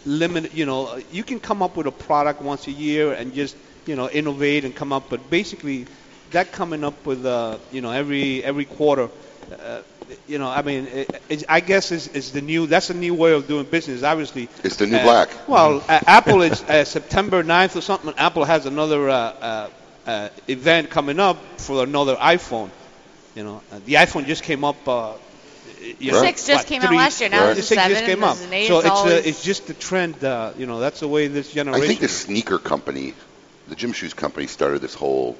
limit. You know, you can come up with a product once a year and just you know innovate and come up, but basically that coming up with uh, you know every every quarter. Uh, you know, I mean, it, it, I guess it's, is the new. That's a new way of doing business. Obviously, It's the new Uh, black. Well, uh, Apple is uh, September 9th or something. Apple has another uh, uh, uh, event coming up for another iPhone. You know, uh, the iPhone just came up. Uh, you know, Six just what, came out last year. Now the it's a six just seven, came up. an eight, So it's it's always- uh, it's just the trend. Uh, you know, that's the way this generation. I think the sneaker company, the gym shoes company, started this whole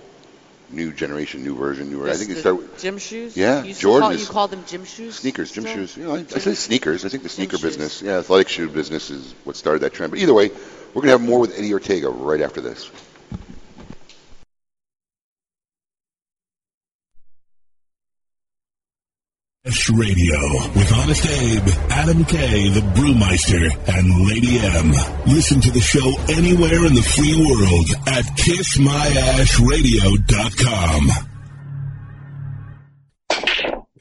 new generation, new version, new. I think it the with gym shoes. Yeah, you Jordan Call, is- you call them gym shoes. Sneakers, gym shoes. You know, I, I say sneakers. I think the sneaker shoes. business, yeah, athletic shoe business is what started that trend. But either way, we're going to have more with Eddie Ortega right after this. Fresh Radio with Honest Abe, Adam K, the Brewmeister, and Lady M. Listen to the show anywhere in the free world at kissmyashradio.com.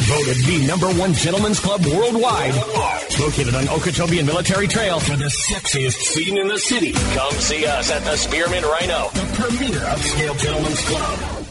Voted the number one gentleman's club worldwide. Located on and Military Trail for the sexiest scene in the city. Come see us at the Spearmint Rhino, the premier upscale gentleman's club.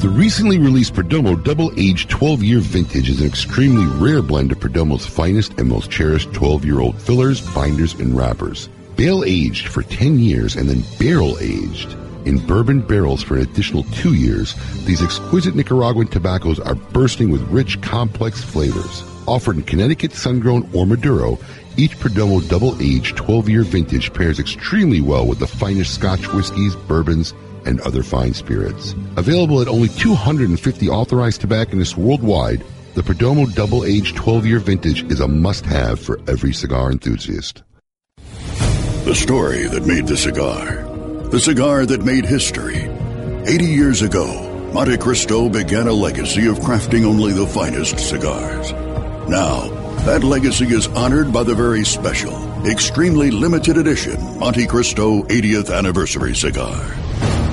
The recently released Perdomo Double Aged 12 Year Vintage is an extremely rare blend of Perdomo's finest and most cherished 12 year old fillers, binders, and wrappers. Bale aged for 10 years and then barrel aged. In bourbon barrels for an additional two years, these exquisite Nicaraguan tobaccos are bursting with rich, complex flavors. Offered in Connecticut, sun-grown, or Maduro, each Perdomo double-aged 12-year vintage pairs extremely well with the finest Scotch whiskies, bourbons, and other fine spirits. Available at only 250 authorized tobacconists worldwide, the Perdomo double-aged 12-year vintage is a must-have for every cigar enthusiast. The story that made the cigar. The cigar that made history. 80 years ago, Montecristo began a legacy of crafting only the finest cigars. Now, that legacy is honored by the very special, extremely limited edition Montecristo 80th Anniversary Cigar.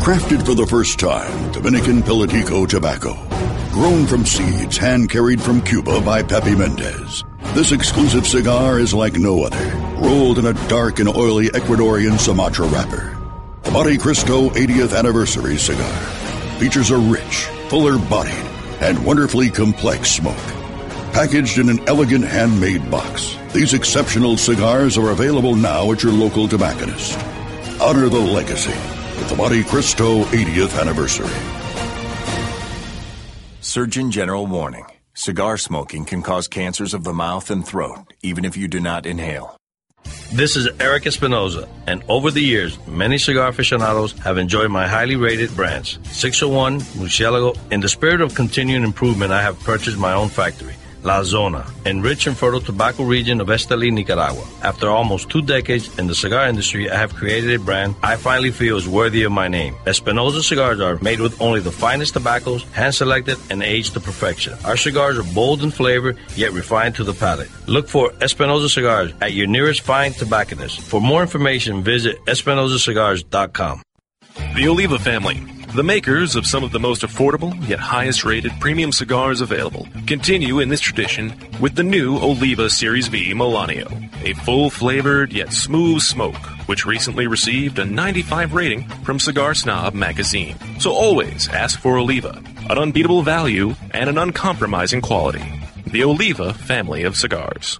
Crafted for the first time, Dominican Pilatico tobacco. Grown from seeds hand carried from Cuba by Pepe Mendez. This exclusive cigar is like no other, rolled in a dark and oily Ecuadorian Sumatra wrapper. Montecristo 80th Anniversary Cigar features a rich, fuller bodied, and wonderfully complex smoke. Packaged in an elegant handmade box, these exceptional cigars are available now at your local tobacconist. Honor the legacy with the Montecristo 80th Anniversary. Surgeon General warning. Cigar smoking can cause cancers of the mouth and throat, even if you do not inhale. This is Erik Espinosa, and over the years, many cigar aficionados have enjoyed my highly rated brands, 601, Murcielago. In the spirit of continuing improvement, I have purchased my own factory, La Zona, in rich and fertile tobacco region of Esteli, Nicaragua. After almost two decades in the cigar industry, I have created a brand I finally feel is worthy of my name. Espinosa cigars are made with only the finest tobaccos, hand-selected and aged to perfection. Our cigars are bold in flavor, yet refined to the palate. Look for Espinosa cigars at your nearest fine tobacconist. For more information, visit espinosacigars.com. The Oliva family, the makers of some of the most affordable yet highest rated premium cigars available, continue in this tradition with the new Oliva Series V Melanio, a full flavored yet smooth smoke, which recently received a 95 rating from Cigar Snob magazine. So always ask for Oliva, an unbeatable value and an uncompromising quality. The Oliva family of cigars.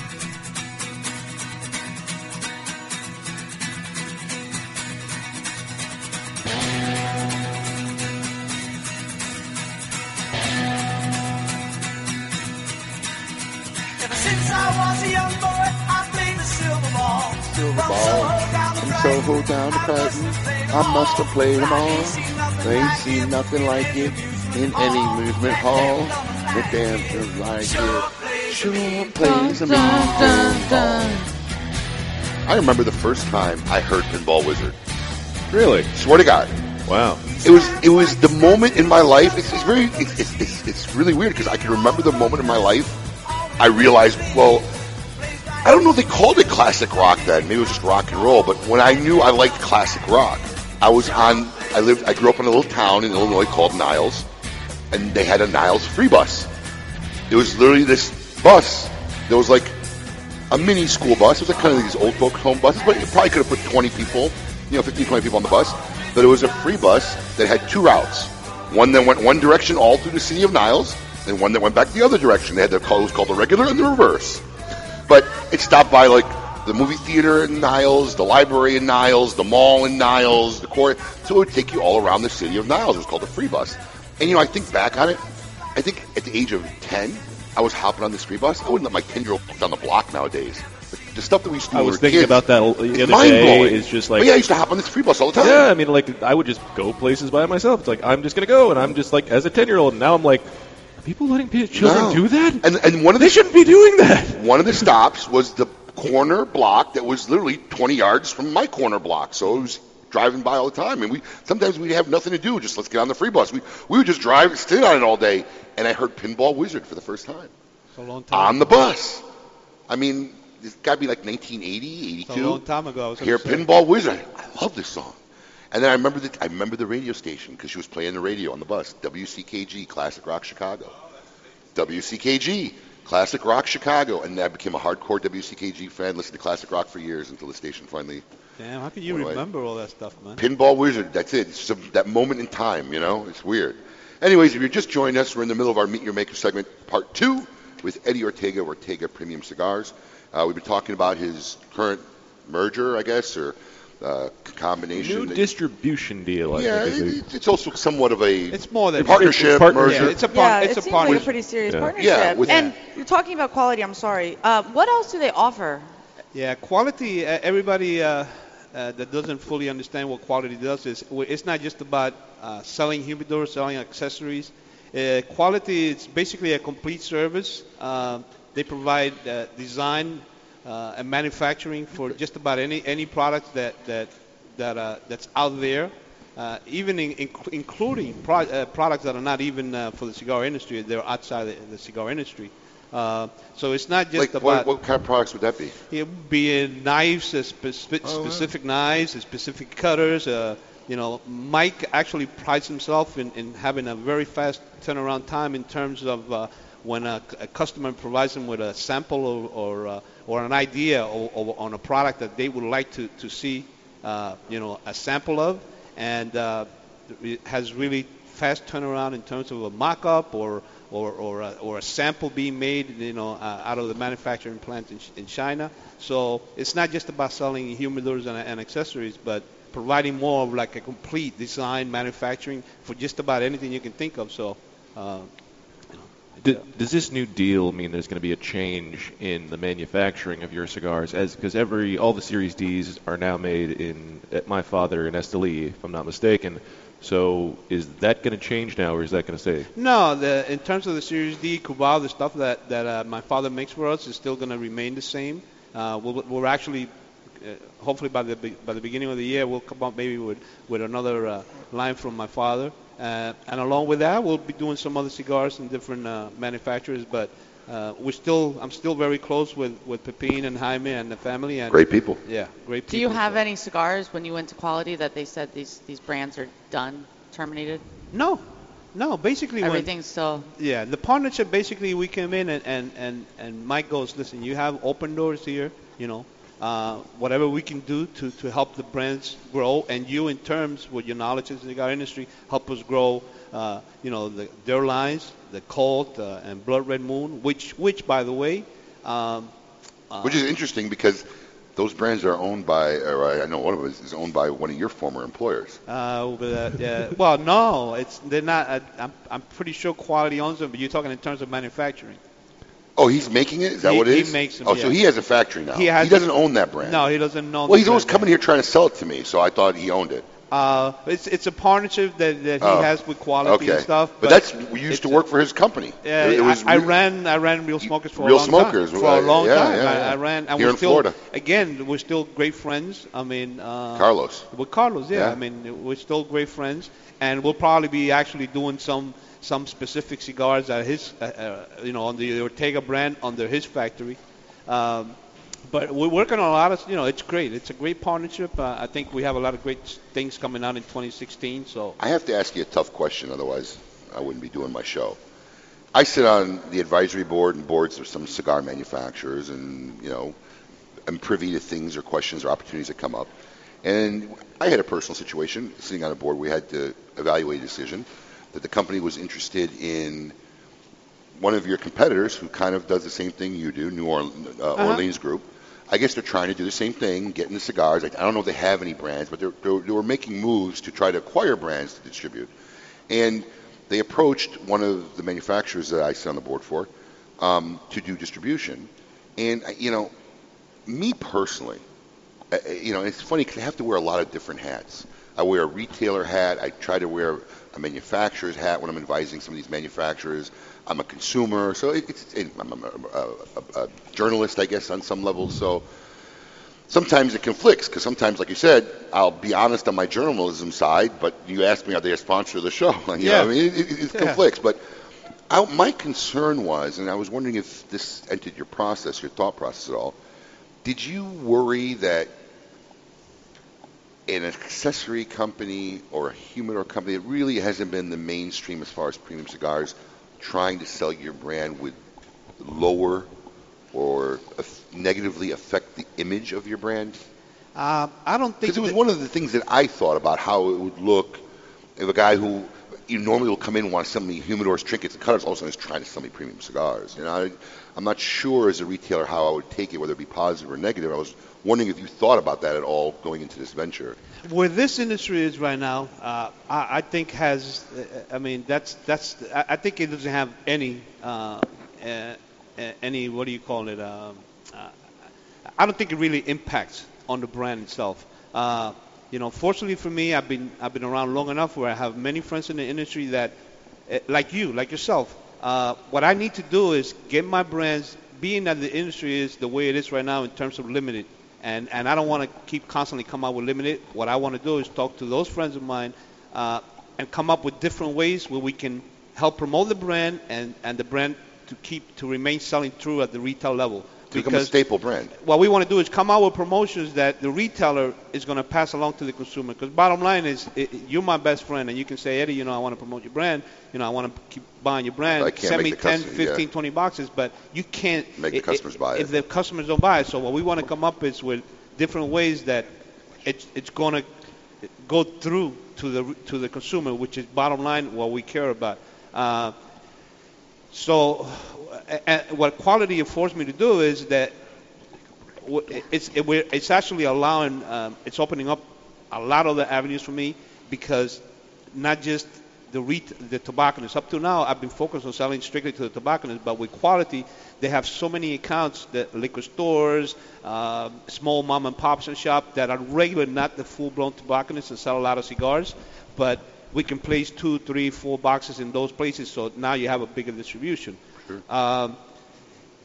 From down to Patton. I must have played them all. They ain't seen nothing like it in any movement hall. The dancers like it. Sure plays a amusement ball. I remember the first time I heard Pinball Wizard. Really? Swear to God. Wow. It was it was the moment in my life. It's, it's very it's, it's, it's, it's really weird because I can remember the moment in my life. I realized, well, I don't know if they called it classic rock then. Maybe it was just rock and roll. But when I knew I liked classic rock, I was on. I lived. I grew up in a little town in Illinois called Niles, and they had a Niles free bus. It was literally this bus. There was like a mini school bus. It was like kind of these old folks home buses, but you probably could have put 20 people, you know, 15, 20 people on the bus. But it was a free bus that had two routes. One that went one direction all through the city of Niles, and one that went back the other direction. They had their call, it was called the regular and the reverse. But it stopped by like the movie theater in Niles, the library in Niles, the mall in Niles, the court. So it would take you all around the city of Niles. It was called the free bus. And you know, I think back on it, I think at the age of 10, I was hopping on this free bus. I wouldn't let my 10 year old down the block nowadays. The, stuff that we used to do I was thinking kids, about that the other day. Is just like But yeah, I used to hop on this free bus all the time. Yeah, I mean, like I would just go places by myself. It's like I'm just gonna go, and I'm just like as a ten year old. Now I'm like, are people letting children No. do that? And and one of the, They shouldn't be doing that. One of the stops was the corner block that was literally 20 yards from my corner block. So it was driving by all the time, and we sometimes we'd have nothing to do. Just let's get on the free bus. We we would just drive, sit on it all day, and I heard Pinball Wizard for the first time a long time. on the bus. I mean, it's got to be like 1980, 82. a long time ago. I was Hear. Pinball Wizard. I love this song. And then I remember the I remember the radio station because she was playing the radio on the bus. WCKG, Classic Rock Chicago. WCKG, Classic Rock Chicago, and I became a hardcore WCKG fan. Listened to classic rock for years until the station finally. Damn, how can you remember all that stuff, man? Pinball Wizard. That's it. It's a- that moment in time. You know, it's weird. Anyways, if you're just joining us, we're in the middle of our Meet Your Maker segment, part two, with Eddie Ortega, Ortega Premium Cigars. Uh, we've been talking about his current merger, I guess, or uh, combination. New that- distribution deal. I yeah, think it, it's also somewhat of a It's more than partnership, merger. Yeah, it's a Yeah, par- it a seems like a partnership. pretty serious Yeah. partnership. Yeah, with- and you're talking about quality. I'm sorry. Uh, what else do they offer? Yeah, quality. Uh, everybody uh, uh, that doesn't fully understand what quality does is it's not just about uh, selling humidors, selling accessories. Uh, quality is basically a complete service. Uh, they provide uh, design uh, and manufacturing for just about any any product that that that uh, that's out there. Uh, even in, inc- including pro- uh, products that are not even uh, for the cigar industry, they're outside the, the cigar industry. Uh, so it's not just like about what, what kind of products would that be? it would be knives, spe- Oh, specific knives, specific cutters. Uh, you know, Mike actually prides himself in, in having a very fast turnaround time in terms of uh, when a, a customer provides him with a sample or or, uh, or an idea or, or on a product that they would like to to see, uh, you know, a sample of, and uh, it has really fast turnaround in terms of a mock-up or or or a, or a sample being made, you know, uh, out of the manufacturing plant in, in China. So it's not just about selling humidors and, and accessories, but providing more of like a complete design manufacturing for just about anything you can think of. So. Uh, Does this new deal mean there's going to be a change in the manufacturing of your cigars? As because every all the Series Ds are now made in at my father in Esteli, if I'm not mistaken. So is that going to change now, or is that going to stay? No, the, in terms of the Series D, Cubao, the stuff that, that uh, my father makes for us is still going to remain the same. Uh, we'll, we're actually, hopefully by the be- by the beginning of the year, we'll come up maybe with, with another uh, line from my father. Uh, and along with that, we'll be doing some other cigars and different uh, manufacturers. But uh, we're still, I'm still very close with, with Pepin and Jaime and the family. And Great people. Yeah, great people. Do you have any cigars when you went to quality that they said these these brands are done, terminated? No, no. Basically, when- Everything's still. Yeah, the partnership basically we came in and, and, and, and Mike goes, listen, you have open doors here, you know, uh, whatever we can do to, to help the brands grow, and you in terms with your knowledge in the cigar industry, help us grow. Uh, you know, the, their lines, the Colt uh, and Blood Red Moon, which, which by the way, um, uh, Which is interesting because those brands are owned by, or I know one of them is- owned by one of your former employers. Uh, but, uh, yeah. well, no, it's they're not. Uh, I'm, I'm pretty sure quality owns them, but you're talking in terms of manufacturing. Oh, he's making it? Is that He- what it he is? makes them, oh, so yeah. he has a factory now. He has- doesn't own that brand. No, he doesn't own Well, the he's always brand. coming here trying to sell it to me, so I thought he owned it. Uh, it's it's a partnership that, that he Oh, has with quality okay. and stuff. But, that's we used to work for his company. Yeah, it, was I, I ran I ran Real Smokers for Real a long Smokers, time. For a long yeah, time, yeah, I, yeah. I ran. And Here we're in still, Florida. Again, we're still great friends. I mean, uh, Carlos. With Carlos, yeah. Yeah. I mean, we're still great friends, and we'll probably be actually doing some some specific cigars at his, uh, uh, you know, on the Ortega brand under his factory. Um, but we're working on a lot of, you know, it's great. It's a great partnership. Uh, I think we have a lot of great things coming out in 2016. So I have to ask you a tough question, otherwise I wouldn't be doing my show. I sit on the advisory board and boards of some cigar manufacturers, and you know, I'm privy to things or questions or opportunities that come up. And I had a personal situation sitting on a board. We had to evaluate a decision that the company was interested in one of your competitors, who kind of does the same thing you do, New Orleans, uh, Uh-huh. Orleans Group. I guess they're trying to do the same thing, getting the cigars. I, I don't know if they have any brands, but they're, they're, they were making moves to try to acquire brands to distribute. And they approached one of the manufacturers that I sit on the board for um, to do distribution. And, uh, you know, me personally, uh, uh, you know, it's funny because I have to wear a lot of different hats. I wear a retailer hat. I try to wear a manufacturer's hat when I'm advising some of these manufacturers. I'm a consumer, so it, it's it, I'm a, a, a, a journalist, I guess, on some level. So sometimes it conflicts because sometimes, like you said, I'll be honest on my journalism side, but you ask me, are they a sponsor of the show? <laughs> you Yeah. know, I mean, it, it, it Yeah. conflicts. But I, my concern was, and I was wondering if this entered your process, your thought process at all. Did you worry that an accessory company or a humidor company that really hasn't been the mainstream as far as premium cigars trying to sell your brand would lower or negatively affect the image of your brand? uh, I don't think Because it was one of the things that I thought about how it would look if a guy who you normally will come in and want to sell me humidors, trinkets, and cutters all of a sudden is trying to sell me premium cigars. You know, I, I'm not sure as a retailer how I would take it, whether it be positive or negative. I was wondering if you thought about that at all going into this venture. where this industry is right now, uh, I, I think has, uh, I mean, that's that's. I, think it doesn't have any, uh, any what do you call it? Um, uh, I don't think it really impacts on the brand itself. Uh, you know, fortunately for me, I've been I've been around long enough where I have many friends in the industry that, uh, like you, like yourself. Uh, what I need to do is get my brands, being that the industry is the way it is right now in terms of limited, and and I don't want to keep constantly come out with limited. What I want to do is talk to those friends of mine, uh, and come up with different ways where we can help promote the brand and and the brand to keep to remain selling true at the retail level. To become a staple brand. what we want to do is come out with promotions that the retailer is going to pass along to the consumer. Because bottom line is, i you're my best friend, and you can say, Eddie, you know, I want to promote your brand. You know, I want to keep buying your brand. I can't Send me the 10, customer- 15, yeah. 20 boxes, but you can't Make the customers buy it. If the customers don't buy it, so what we want to come up is with different ways that it's it's going to go through to the to the consumer, which is bottom line what we care about. Uh, so, what quality forced me to do is that it's it, it's actually allowing um, it's opening up a lot of the avenues for me because not just the ret- the tobacconists. Up to now, I've been focused on selling strictly to the tobacconists, but with quality, they have so many accounts that liquor stores, uh, small mom and pops and shop that are regular, not the full-blown tobacconists and sell a lot of cigars, but we can place two, three, four boxes in those places, so now you have a bigger distribution. Um,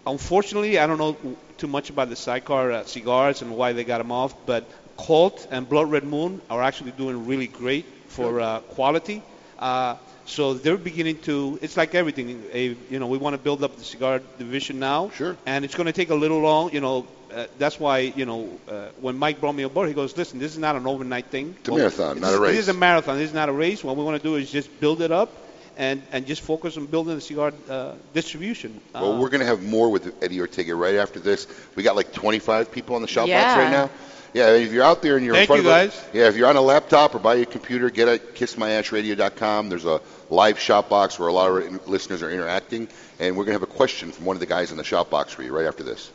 unfortunately, I don't know too much about the Xikar uh, cigars and why they got them off, but Colt and Blood Red Moon are actually doing really great for uh, quality. Uh, so they're beginning to. It's like everything. A, you know, we want to build up the cigar division now. Sure. And it's going to take a little long. You know, uh, that's why you know uh, when Mike brought me aboard, he goes, "Listen, this is not an overnight thing. It's a marathon, not a race." This is a marathon. This is not a race. What we want to do is just build it up, and, and just focus on building the cigar uh, distribution. Well, Uh, we're going to have more with Eddie Ortega right after this. We got like 25 people on the shop box Yeah. right now. Yeah, if you're out there and you're Thank in front you, of a- guys. yeah, if you're on a laptop or by your computer, get at kissmyashradio.com. There's a live shop box where a lot of our listeners are interacting, and we're going to have a question from one of the guys in the shop box for you right after this.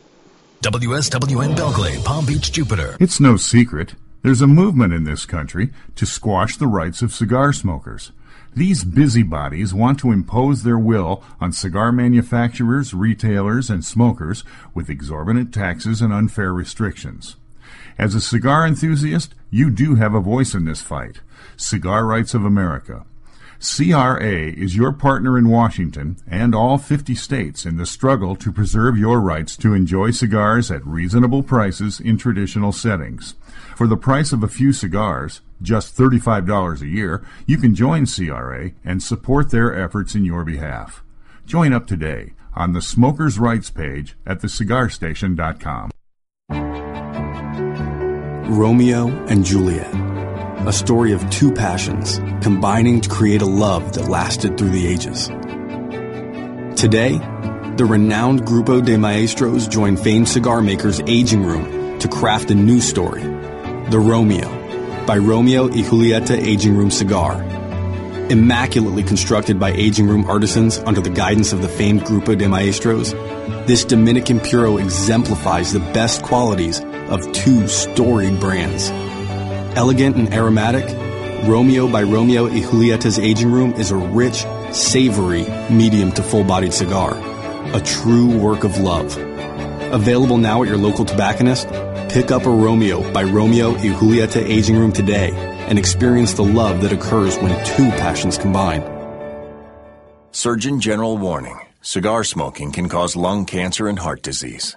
WSWN Belle Glade, Palm Beach, Jupiter. It's no secret. There's a movement in this country to squash the rights of cigar smokers. These busybodies want to impose their will on cigar manufacturers, retailers, and smokers with exorbitant taxes and unfair restrictions. As a cigar enthusiast, you do have a voice in this fight. Cigar Rights of America. CRA is your partner in Washington and all 50 states in the struggle to preserve your rights to enjoy cigars at reasonable prices in traditional settings. For the price of a few cigars, just $35 a year, you can join CRA and support their efforts in your behalf. Join up today on the Smokers' Rights page at thecigarstation.com. Romeo and Juliet. A story of two passions combining to create a love that lasted through the ages. Today, the renowned Grupo de Maestros join famed cigar makers' aging room to craft a new story, The Romeo, by Romeo y Julieta Aging Room Cigar. Immaculately constructed by aging room artisans under the guidance of the famed Grupo de Maestros, this Dominican Puro exemplifies the best qualities of two storied brands. Elegant and aromatic, Romeo by Romeo y Julieta's Aging Room is a rich, savory, medium to full bodied cigar. A true work of love. Available now at your local tobacconist, pick up a Romeo by Romeo y Julieta Aging Room today and experience the love that occurs when two passions combine. Surgeon General warning cigar smoking can cause lung cancer and heart disease.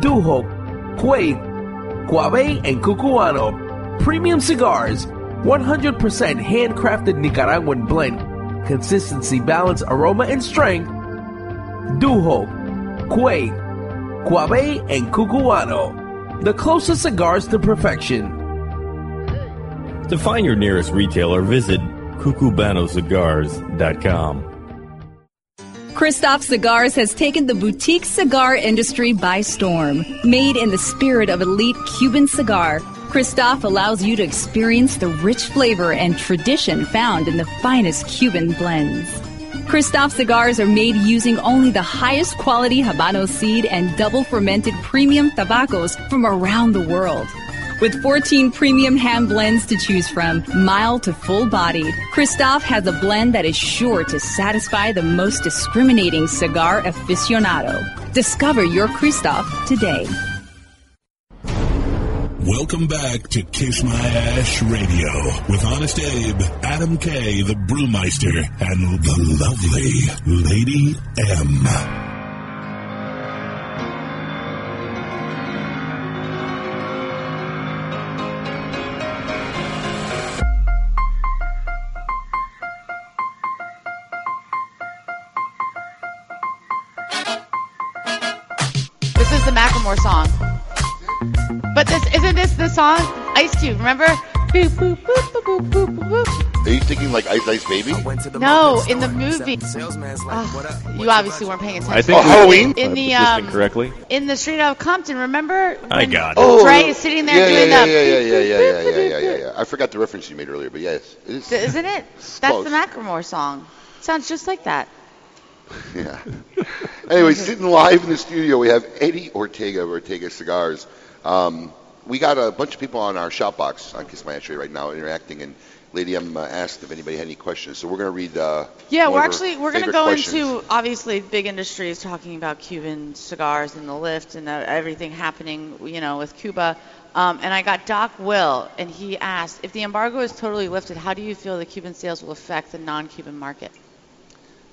Duho, Quaid, Guave, and Cucuano. Premium cigars. 100% handcrafted Nicaraguan blend. Consistency, balance, aroma, and strength. Duho, Quaid, Guave, and Cucuano. The closest cigars to perfection. To find your nearest retailer, visit cucubanocigars.com. Kristoff Cigars has taken the boutique cigar industry by storm. Made in the spirit of elite Cuban cigar, Kristoff allows you to experience the rich flavor and tradition found in the finest Cuban blends. Kristoff cigars are made using only the highest quality Habano seed and double fermented premium tobaccos from around the world. With 14 premium hand blends to choose from, mild to full bodied, Kristoff has a blend that is sure to satisfy the most discriminating cigar aficionado. Discover your Kristoff today. Welcome back to Kiss My Ash Radio with Honest Abe, Adam K, the Brewmeister, and the lovely Lady M. Ice Cube, remember? Boop, boop, boop, Are you thinking like Ice Ice Baby? No, in the movie. Oh, you obviously weren't paying attention. I think oh, Halloween. In the um, correctly. In the Straight Outta Compton, remember? I got it. Oh, Dre is sitting there yeah, doing yeah, that. Yeah, yeah, yeah, yeah, yeah, yeah, yeah, yeah. I forgot the reference you made earlier, but yes, it is. isn't it? <laughs> That's Close. the Macklemore song. Sounds just like that. <laughs> yeah. anyway, sitting live in the studio, we have Eddie Ortega of Ortega Cigars. Um, we got a bunch of people on our shop box on Kiss My Ash Radio right now interacting, and Lady M uh, asked if anybody had any questions, so we're going to read. Uh, Yeah, one we're of actually we're going to go questions. into obviously big industries talking about Cuban cigars and the lift and uh, everything happening, you know, with Cuba. Um, and I got Doc Will, and he asked if the embargo is totally lifted, how do you feel the Cuban sales will affect the non-Cuban market?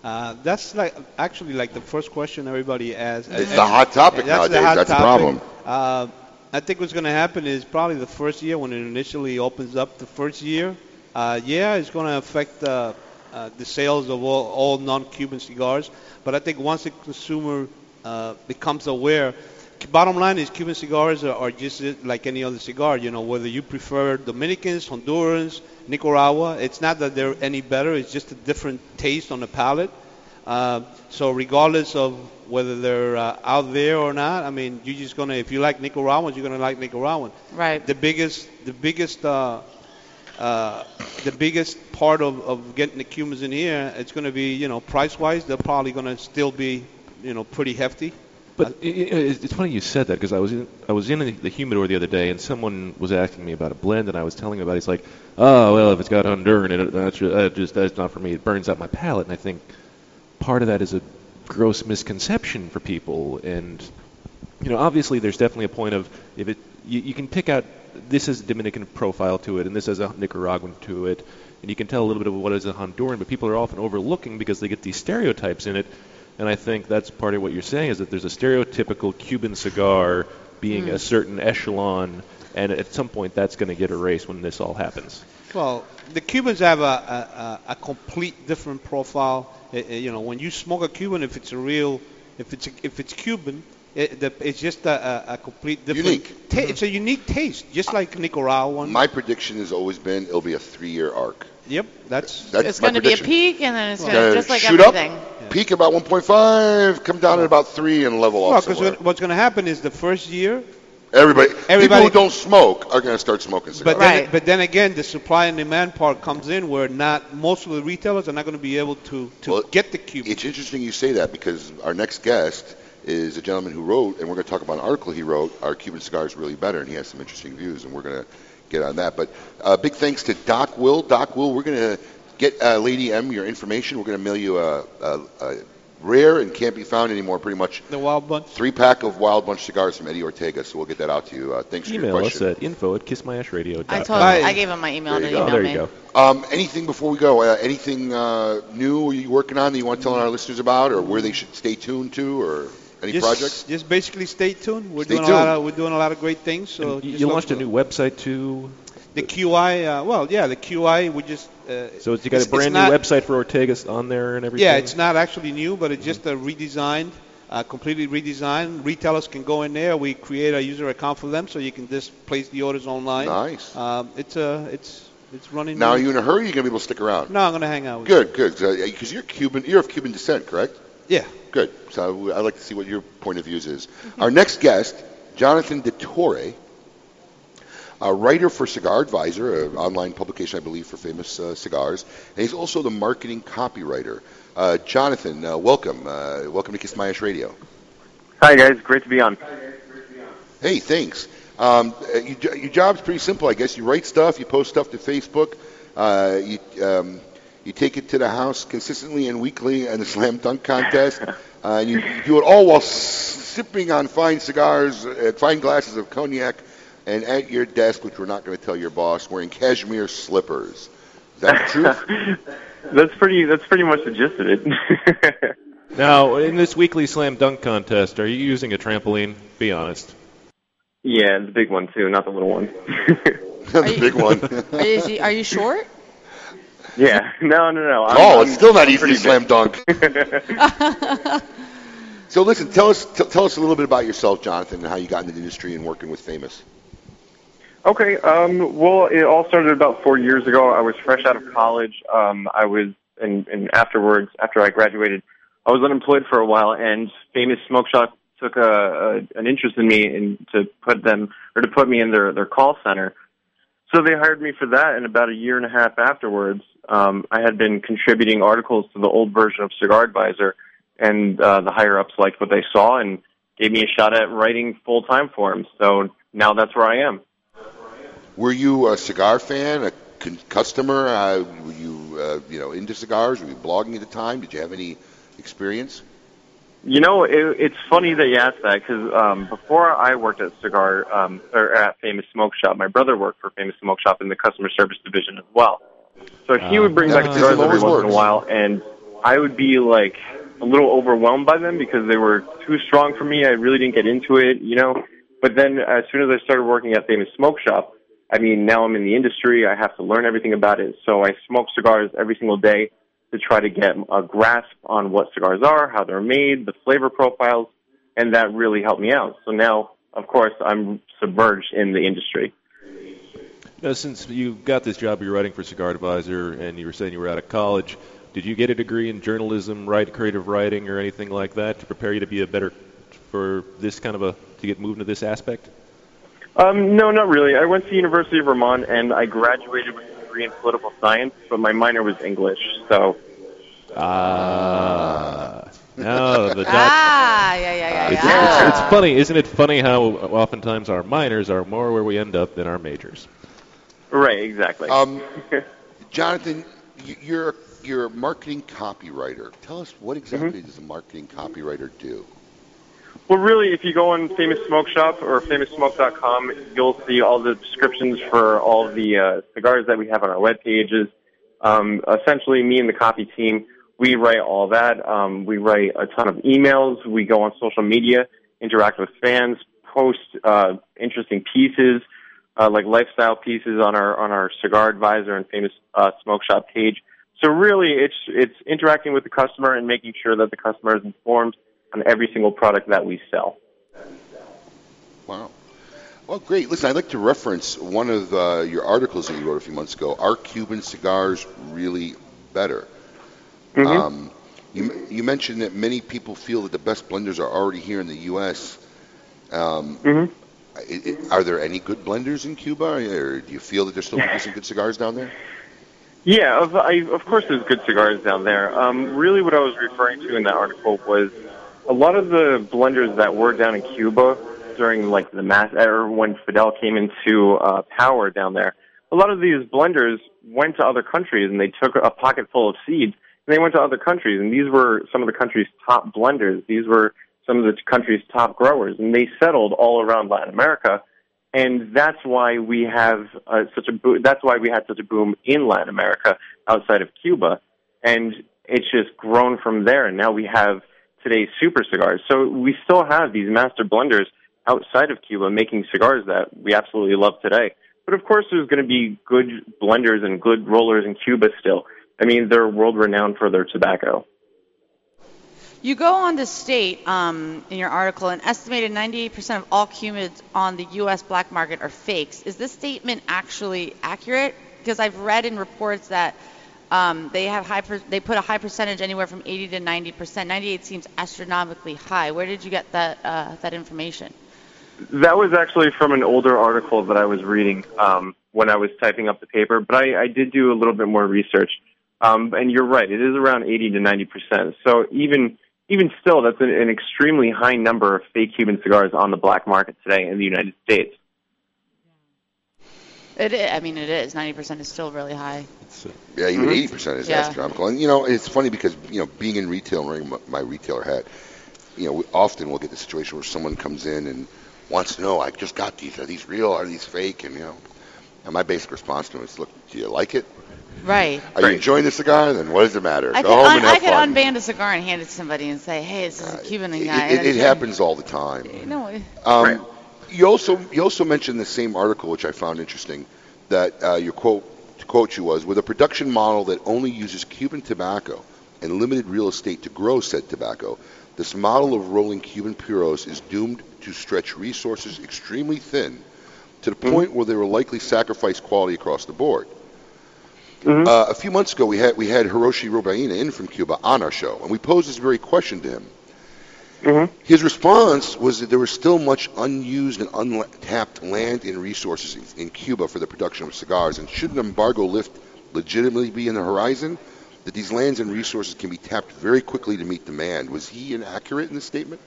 Uh, that's like actually like the first question everybody asks. It's the hot topic That's the nowadays. That's the topic. problem. Uh, I think what's going to happen is probably the first year when it initially opens up. The first year, uh, yeah, it's going to affect uh, uh, the sales of all, all non-Cuban cigars. But I think once the consumer uh, becomes aware, bottom line is Cuban cigars are, are just like any other cigar. You know, whether you prefer Dominicans, Hondurans, Nicaragua, it's not that they're any better. It's just a different taste on the palate. Uh, so regardless of whether they're uh, out there or not, I mean, you're just gonna if you like Nicaraguans, you're gonna like Nicaraguan. Right. The biggest, the biggest, uh, uh, the biggest part of, of getting the Cubans in here, it's gonna be, you know, price-wise, they're probably gonna still be, you know, pretty hefty. But i- i- it's it's funny you said that because I was in I was in the humidor the other day and someone was asking me about a blend and I was telling him about it. He's like, oh well, if it's got Honduran in it, that's ju- that just that's not for me. It burns out my palate. And I think part of that is a gross misconception for people. And you know, obviously there's definitely a point of if it you, you can pick out this has a Dominican profile to it and this has a Nicaraguan to it. And you can tell a little bit of what is a Honduran, but people are often overlooking because they get these stereotypes in it. And I think that's part of what you're saying is that there's a stereotypical Cuban cigar being Mm. a certain echelon, and at some point that's going to get erased when this all happens. Well, the Cubans have a, a, a a complete different profile. Uh, uh, you know, when you smoke a Cuban, if it's a real, if it's a, if it's Cuban, it, the, it's just a, a, a complete different. Unique. Ta- It's a unique taste, just like Nicaraguan. My prediction has always been it'll be a three-year arc. Yep, that's. That's it's going to be a peak, and then it's going Gonna to just like shoot everything. up, peak about 1.5, come down at about three, and level Well, off because what's going to happen is the first year, Everybody, Everybody- people who don't smoke are going to start smoking cigars. but then, but then again, the supply and demand part comes in where not most of the retailers are not going to be able to to Well, get the Cuban. It's interesting you say that because our next guest is a gentleman who wrote, and we're going to talk about an article he wrote, Are Cuban Cigars Really Better? And he has some interesting views, and we're going to get on that. But uh, big thanks to Doc Will. Doc Will, we're going to get uh, Lady M your information. We're going to mail you a, a, a rare and can't be found anymore, pretty much. The Wild Bunch. Three pack of Wild Bunch cigars from Eddie Ortega, so we'll get that out to you. Uh, thanks for Email your us at info at kissmyashradio.com. I told him, I gave him my email There to you go. email there me. you go. Um, anything before we go? Uh, anything uh, new you working on that you want to tell our listeners about, or where they should stay tuned to, or any just, projects? Just basically stay tuned. We're Stay doing a lot of we're doing a lot of great things. So you you launched a new website too. The QI, uh, well, yeah, the QI. We just uh, So it's, you got it's- a brand it's new not- website for Ortega's on there and everything. Yeah, it's not actually new, but it's just a redesigned, uh, completely redesigned. Retailers can go in there. We create a user account for them, so you can just place the orders online. Nice. Um, it's uh, it's it's running. Now, are you in a hurry? Or you gonna be able to stick around? No, I'm gonna hang out. With Good, good. Because you're Cuban. You're of Cuban descent, correct? Yeah. Good. So I'd like to see what your point of views is. Our next guest, Jonathan DeTore, a writer for Cigar Advisor, an online publication, I believe, for famous uh, cigars, and he's also the marketing copywriter. Uh, Jonathan, uh, welcome. Uh, welcome to Kiss My Ash Radio. Hi guys, great to be on. Hey, thanks. Um, uh, you, your job's pretty simple, I guess. You write stuff, you post stuff to Facebook, uh, you, um, you take it to the house consistently and weekly in the <laughs> slam dunk contest, uh, and you, you do it all while sipping on fine cigars, uh, fine glasses of cognac, and at your desk, which we're not going to tell your boss, wearing cashmere slippers. Is that the truth? <laughs> that's pretty. That's pretty much the gist of it. <laughs> Now, in this weekly slam dunk contest, are you using a trampoline? Be honest. yeah, the big one too, not the little one. <laughs> the big one. Are you, is he- are you short? yeah, no, no, no. I'm- oh, I'm- it's still not I'm easy to slam dunk. So listen, tell us t- tell us a little bit about yourself, Jonathan, and how you got into the industry and working with Famous. Okay. Um, well, it all started about four years ago. I was fresh out of college. Um, I was, and, and afterwards, after I graduated, I was unemployed for a while, and Famous Smoke Shop took a, a an interest in me and to put them or to put me in their their call center. So they hired me for that, and about a year and a half afterwards, um, I had been contributing articles to the old version of Cigar Advisor, and uh, the higher ups liked what they saw and gave me a shot at writing full time for them. So now that's where I am. Were you a cigar fan, a con- customer? Uh, were you, uh, you know, into cigars? Were you blogging at the time? Did you have any experience? You know, it, it's funny that you asked that because um, before I worked at Cigar um, or at Famous Smoke Shop, my brother worked for Famous Smoke Shop in the customer service division as well. So he would bring Uh, back cigars every always once in a while, and I would be like a little overwhelmed by them because they were too strong for me. I really didn't get into it, you know. But then as soon as I started working at Famous Smoke Shop, I mean, now I'm in the industry. I have to learn everything about it. So I smoke cigars every single day to try to get a grasp on what cigars are, how they're made, the flavor profiles, and that really helped me out. So now, of course, I'm submerged in the industry. Now, since you got this job, you're writing for Cigar Advisor, and you were saying you were out of college. Did you get a degree in journalism, write creative writing, or anything like that to prepare you to be a better for this kind of a to get moved into this aspect? Um, no, not really. I went to the University of Vermont and I graduated with a degree in political science, but my minor was English. So Ah, no, the doc- Ah, yeah, yeah, yeah, It's, yeah. it's, it's funny, isn't it? Funny how oftentimes our minors are more where we end up than our majors. right, exactly. Um, <laughs> Jonathan, you're you're a marketing copywriter. Tell us what exactly does a marketing copywriter do? Well, really, if you go on Famous Smoke Shop or FamousSmoke.com, you'll see all the descriptions for all the uh, cigars that we have on our web pages. Um, essentially, me and the copy team, we write all that. Um, we write a ton of emails. We go on social media, interact with fans, post uh, interesting pieces, uh, like lifestyle pieces on our on our Cigar Advisor and Famous uh, Smoke Shop page. So really, it's it's interacting with the customer and making sure that the customer is informed on every single product that we sell. Wow. Well, great. Listen, I'd like to reference one of uh, your articles that you wrote a few months ago. Are Cuban cigars really better? Um, you, you mentioned that many people feel that the best blenders are already here in the U.S. Um, i- i- are there any good blenders in Cuba, or do you feel that they're still producing good cigars down there? Yeah, of, I, of course there's good cigars down there. Um, really what I was referring to in that article was a lot of the blenders that were down in Cuba during like the mass, or when Fidel came into uh, power down there, a lot of these blenders went to other countries and they took a pocket full of seeds and they went to other countries and these were some of the country's top blenders. These were some of the country's top growers and they settled all around Latin America and that's why we have uh, such a bo- that's why we had such a boom in Latin America outside of Cuba, and it's just grown from there. And now we have today's super cigars. So we still have these master blenders outside of Cuba making cigars that we absolutely love today. But of course, there's going to be good blenders and good rollers in Cuba still. I mean, they're world renowned for their tobacco. You go on to state um, in your article an estimated 98% of all Cubans on the U.S. black market are fakes. Is this statement actually accurate? Because I've read in reports that um, they have high per- they put a high percentage anywhere from 80 to 90%. 98 seems astronomically high. Where did you get that uh, that information? That was actually from an older article that I was reading um, when I was typing up the paper, but I, I did do a little bit more research. Um, and you're right, it is around 80 to 90 percent. So even even still, that's an, an extremely high number of fake Cuban cigars on the black market today in the United States. It is, I mean, it is. 90% is still really high. Yeah, even Mhm. eighty percent is Yeah. astronomical. And you know, it's funny because you know, being in retail and wearing my, my retailer hat, you know, we often we'll get the situation where someone comes in and wants to know, I just got these. Are these real? Are these fake? And you know, and my basic response to them is, look, do you like it? Right. Are you enjoying the cigar? Then what does it matter? I Go could, home un- and have I could fun. unband a cigar and hand it to somebody and say, "Hey, this is a Cuban it, guy." it, it happens all the time. No, it- Um, You also you also mentioned the same article, which I found interesting, that uh, your quote to quote you was with a production model that only uses Cuban tobacco and limited real estate to grow said tobacco. This model of rolling Cuban puros is doomed to stretch resources extremely thin, to the point where they will likely sacrifice quality across the board. Uh, a few months ago, we had we had Hirochi Robaina in from Cuba on our show, and we posed this very question to him. His response was that there was still much unused and untapped land and resources in, in Cuba for the production of cigars, and should an embargo lift legitimately be in the horizon, that these lands and resources can be tapped very quickly to meet demand. Was he inaccurate in this statement?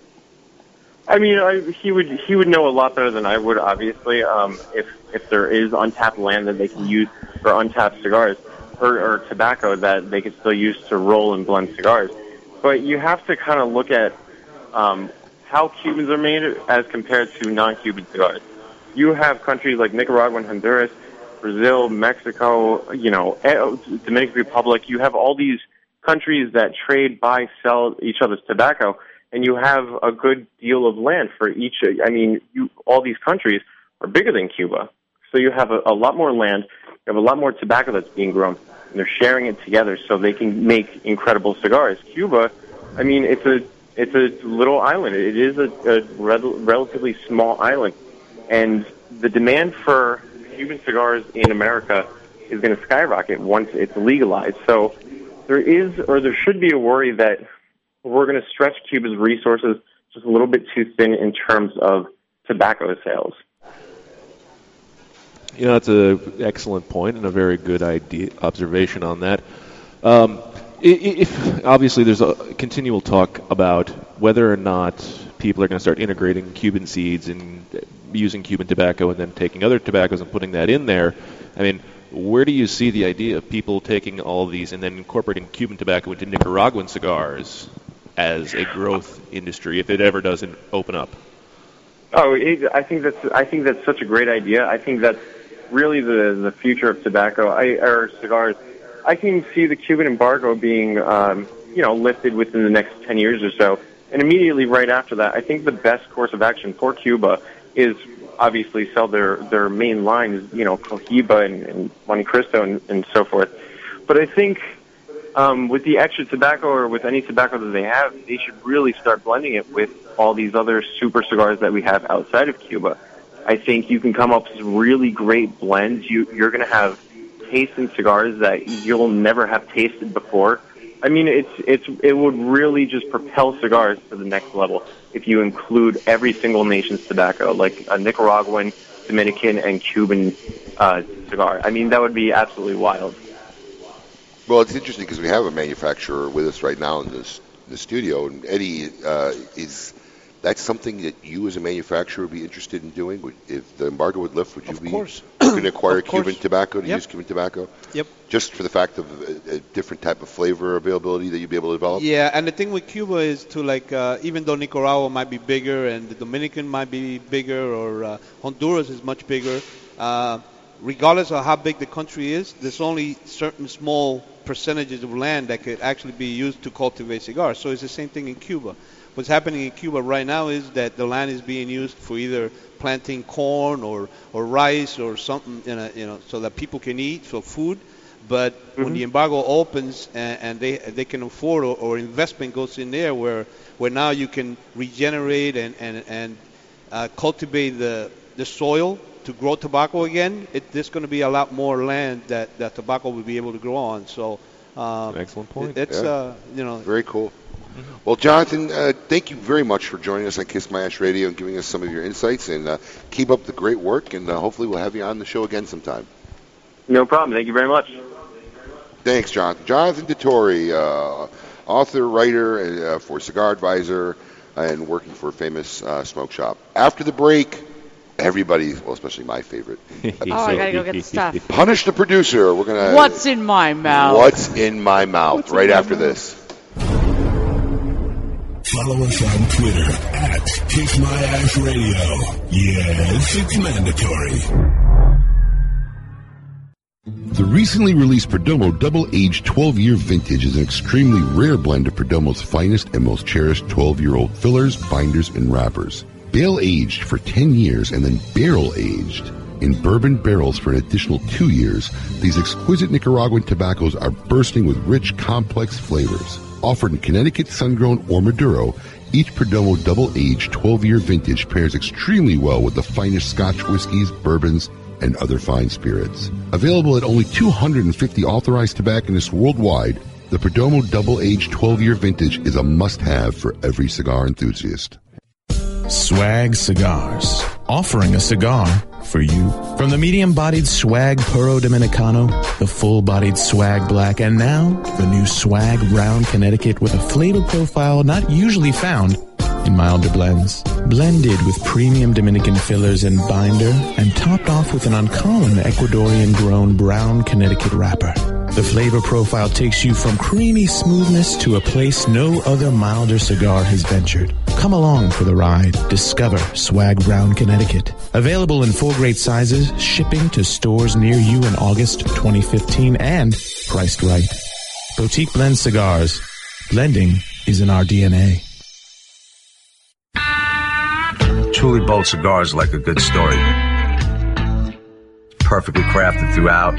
I mean, I, he would he would know a lot better than I would. Obviously, um, if if there is untapped land that they can use for untapped cigars or, or tobacco that they could still use to roll and blend cigars, but you have to kind of look at um, how Cubans are made as compared to non-Cuban cigars. You have countries like Nicaragua and Honduras, Brazil, Mexico, you know, eh, Dominican Republic. You have all these countries that trade, buy, sell each other's tobacco, and you have a good deal of land for each. I mean, you, all these countries are bigger than Cuba, so you have a, a lot more land. You have a lot more tobacco that's being grown, and they're sharing it together so they can make incredible cigars. Cuba, I mean, it's a it's a little island. It is a, a rel- relatively small island, and the demand for Cuban cigars in America is going to skyrocket once it's legalized. So there is, or there should be, a worry that we're going to stretch Cuba's resources just a little bit too thin in terms of tobacco sales. You know, that's an excellent point and a very good idea observation on that. Um, if obviously there's a continual talk about whether or not people are going to start integrating Cuban seeds and using Cuban tobacco and then taking other tobaccos and putting that in there. I mean, where do you see the idea of people taking all these and then incorporating Cuban tobacco into Nicaraguan cigars as a growth industry if it ever doesn't open up? Oh, it, I think that's I think that's such a great idea. I think that's really the the future of tobacco I, or cigars. I can see the Cuban embargo being, um, you know, lifted within the next 10 years or so. And immediately right after that, I think the best course of action for Cuba is obviously sell their, their main lines, you know, Cohiba and, and Montecristo and, and so forth. But I think um, with the extra tobacco or with any tobacco that they have, they should really start blending it with all these other super cigars that we have outside of Cuba. I think you can come up with really great blends. You, you're going to have tasting cigars that you'll never have tasted before. I mean, it's it's it would really just propel cigars to the next level if you include every single nation's tobacco, like a Nicaraguan, Dominican, and Cuban uh, cigar. I mean, that would be absolutely wild. Well, it's interesting because we have a manufacturer with us right now in this the studio, and Eddie uh, is. That's something that you, as a manufacturer, would be interested in doing. Would, if the embargo would lift, would you be? Of be course. Looking can acquire Cuban tobacco to Yep. use Cuban tobacco? Yep. Just for the fact of a, a different type of flavor availability that you'd be able to develop. Yeah, and the thing with Cuba is to like, uh, even though Nicaragua might be bigger and the Dominican might be bigger or uh, Honduras is much bigger, uh, regardless of how big the country is, there's only certain small percentages of land that could actually be used to cultivate cigars. So it's the same thing in Cuba. What's happening in Cuba right now is that the land is being used for either planting corn or, or rice or something, you know, you know, so that people can eat for food. But when the embargo opens and, and they they can afford or, or investment goes in there where where now you can regenerate and and and uh, cultivate the the soil to grow tobacco again, it, there's going to be a lot more land that, that tobacco will be able to grow on. So, um, excellent point. It's Yeah. uh, you know Very cool. Well, Jonathan, uh, thank you very much for joining us on Kiss My Ash Radio and giving us some of your insights. And uh, keep up the great work. And uh, hopefully, we'll have you on the show again sometime. No problem. Thank you very much. Thanks, Jonathan. Jonathan DeTore, uh, author, writer uh, for Cigar Advisor, and working for a famous uh, smoke shop. After the break, everybody, well, especially my favorite, <laughs> Oh, I gotta go get the stuff. punish the producer. We're gonna. What's in my mouth? What's in my mouth? What's right after mouth? this. Follow us on Twitter at Kiss My Ash Radio. Yes, it's mandatory. The recently released Perdomo Double Aged 12 Year Vintage is an extremely rare blend of Perdomo's finest and most cherished 12 year old fillers, binders, and wrappers. Bale aged for 10 years and then barrel aged in bourbon barrels for an additional two years, these exquisite Nicaraguan tobaccos are bursting with rich, complex flavors. Offered in Connecticut, sun-grown, or Maduro, each Perdomo double-aged 12-year vintage pairs extremely well with the finest Scotch whiskies, bourbons, and other fine spirits. Available at only 250 authorized tobacconists worldwide, the Perdomo double-aged 12-year vintage is a must-have for every cigar enthusiast. Swag Cigars, offering a cigar for you. From the medium bodied Swag Puro Dominicano, the full bodied Swag Black, and now the new Swag Brown Connecticut with a flavor profile not usually found in milder blends. Blended with premium Dominican fillers and binder, and topped off with an uncommon Ecuadorian grown brown Connecticut wrapper. The flavor profile takes you from creamy smoothness to a place no other milder cigar has ventured. Come along for the ride. Discover Swag Brown Connecticut. Available in full great sizes, shipping to stores near you in August 2015 and priced right. Boutique Blend Cigars. Blending is in our DNA. Truly bold cigars like a good story. Perfectly crafted throughout,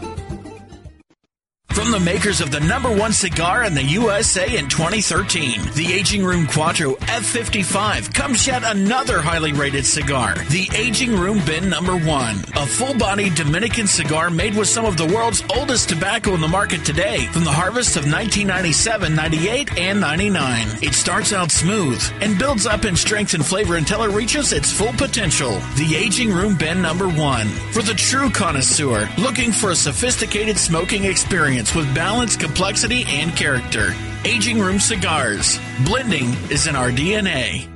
From the makers of the number one cigar in the USA in 2013, the Aging Room Quattro F55 comes yet another highly rated cigar, the Aging Room Bin Number One, a full-bodied Dominican cigar made with some of the world's oldest tobacco in the market today, from the harvest of 1997, 98, and 99. It starts out smooth and builds up in strength and flavor until it reaches its full potential. The Aging Room Bin Number One, for the true connoisseur looking for a sophisticated smoking with balance, complexity, and character. Aging Room Cigars. Blending is in our DNA.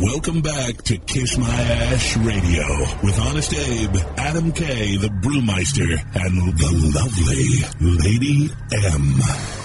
Welcome back to Kiss My Ash Radio with Honest Abe, Adam K, the Brewmeister, and the lovely Lady M.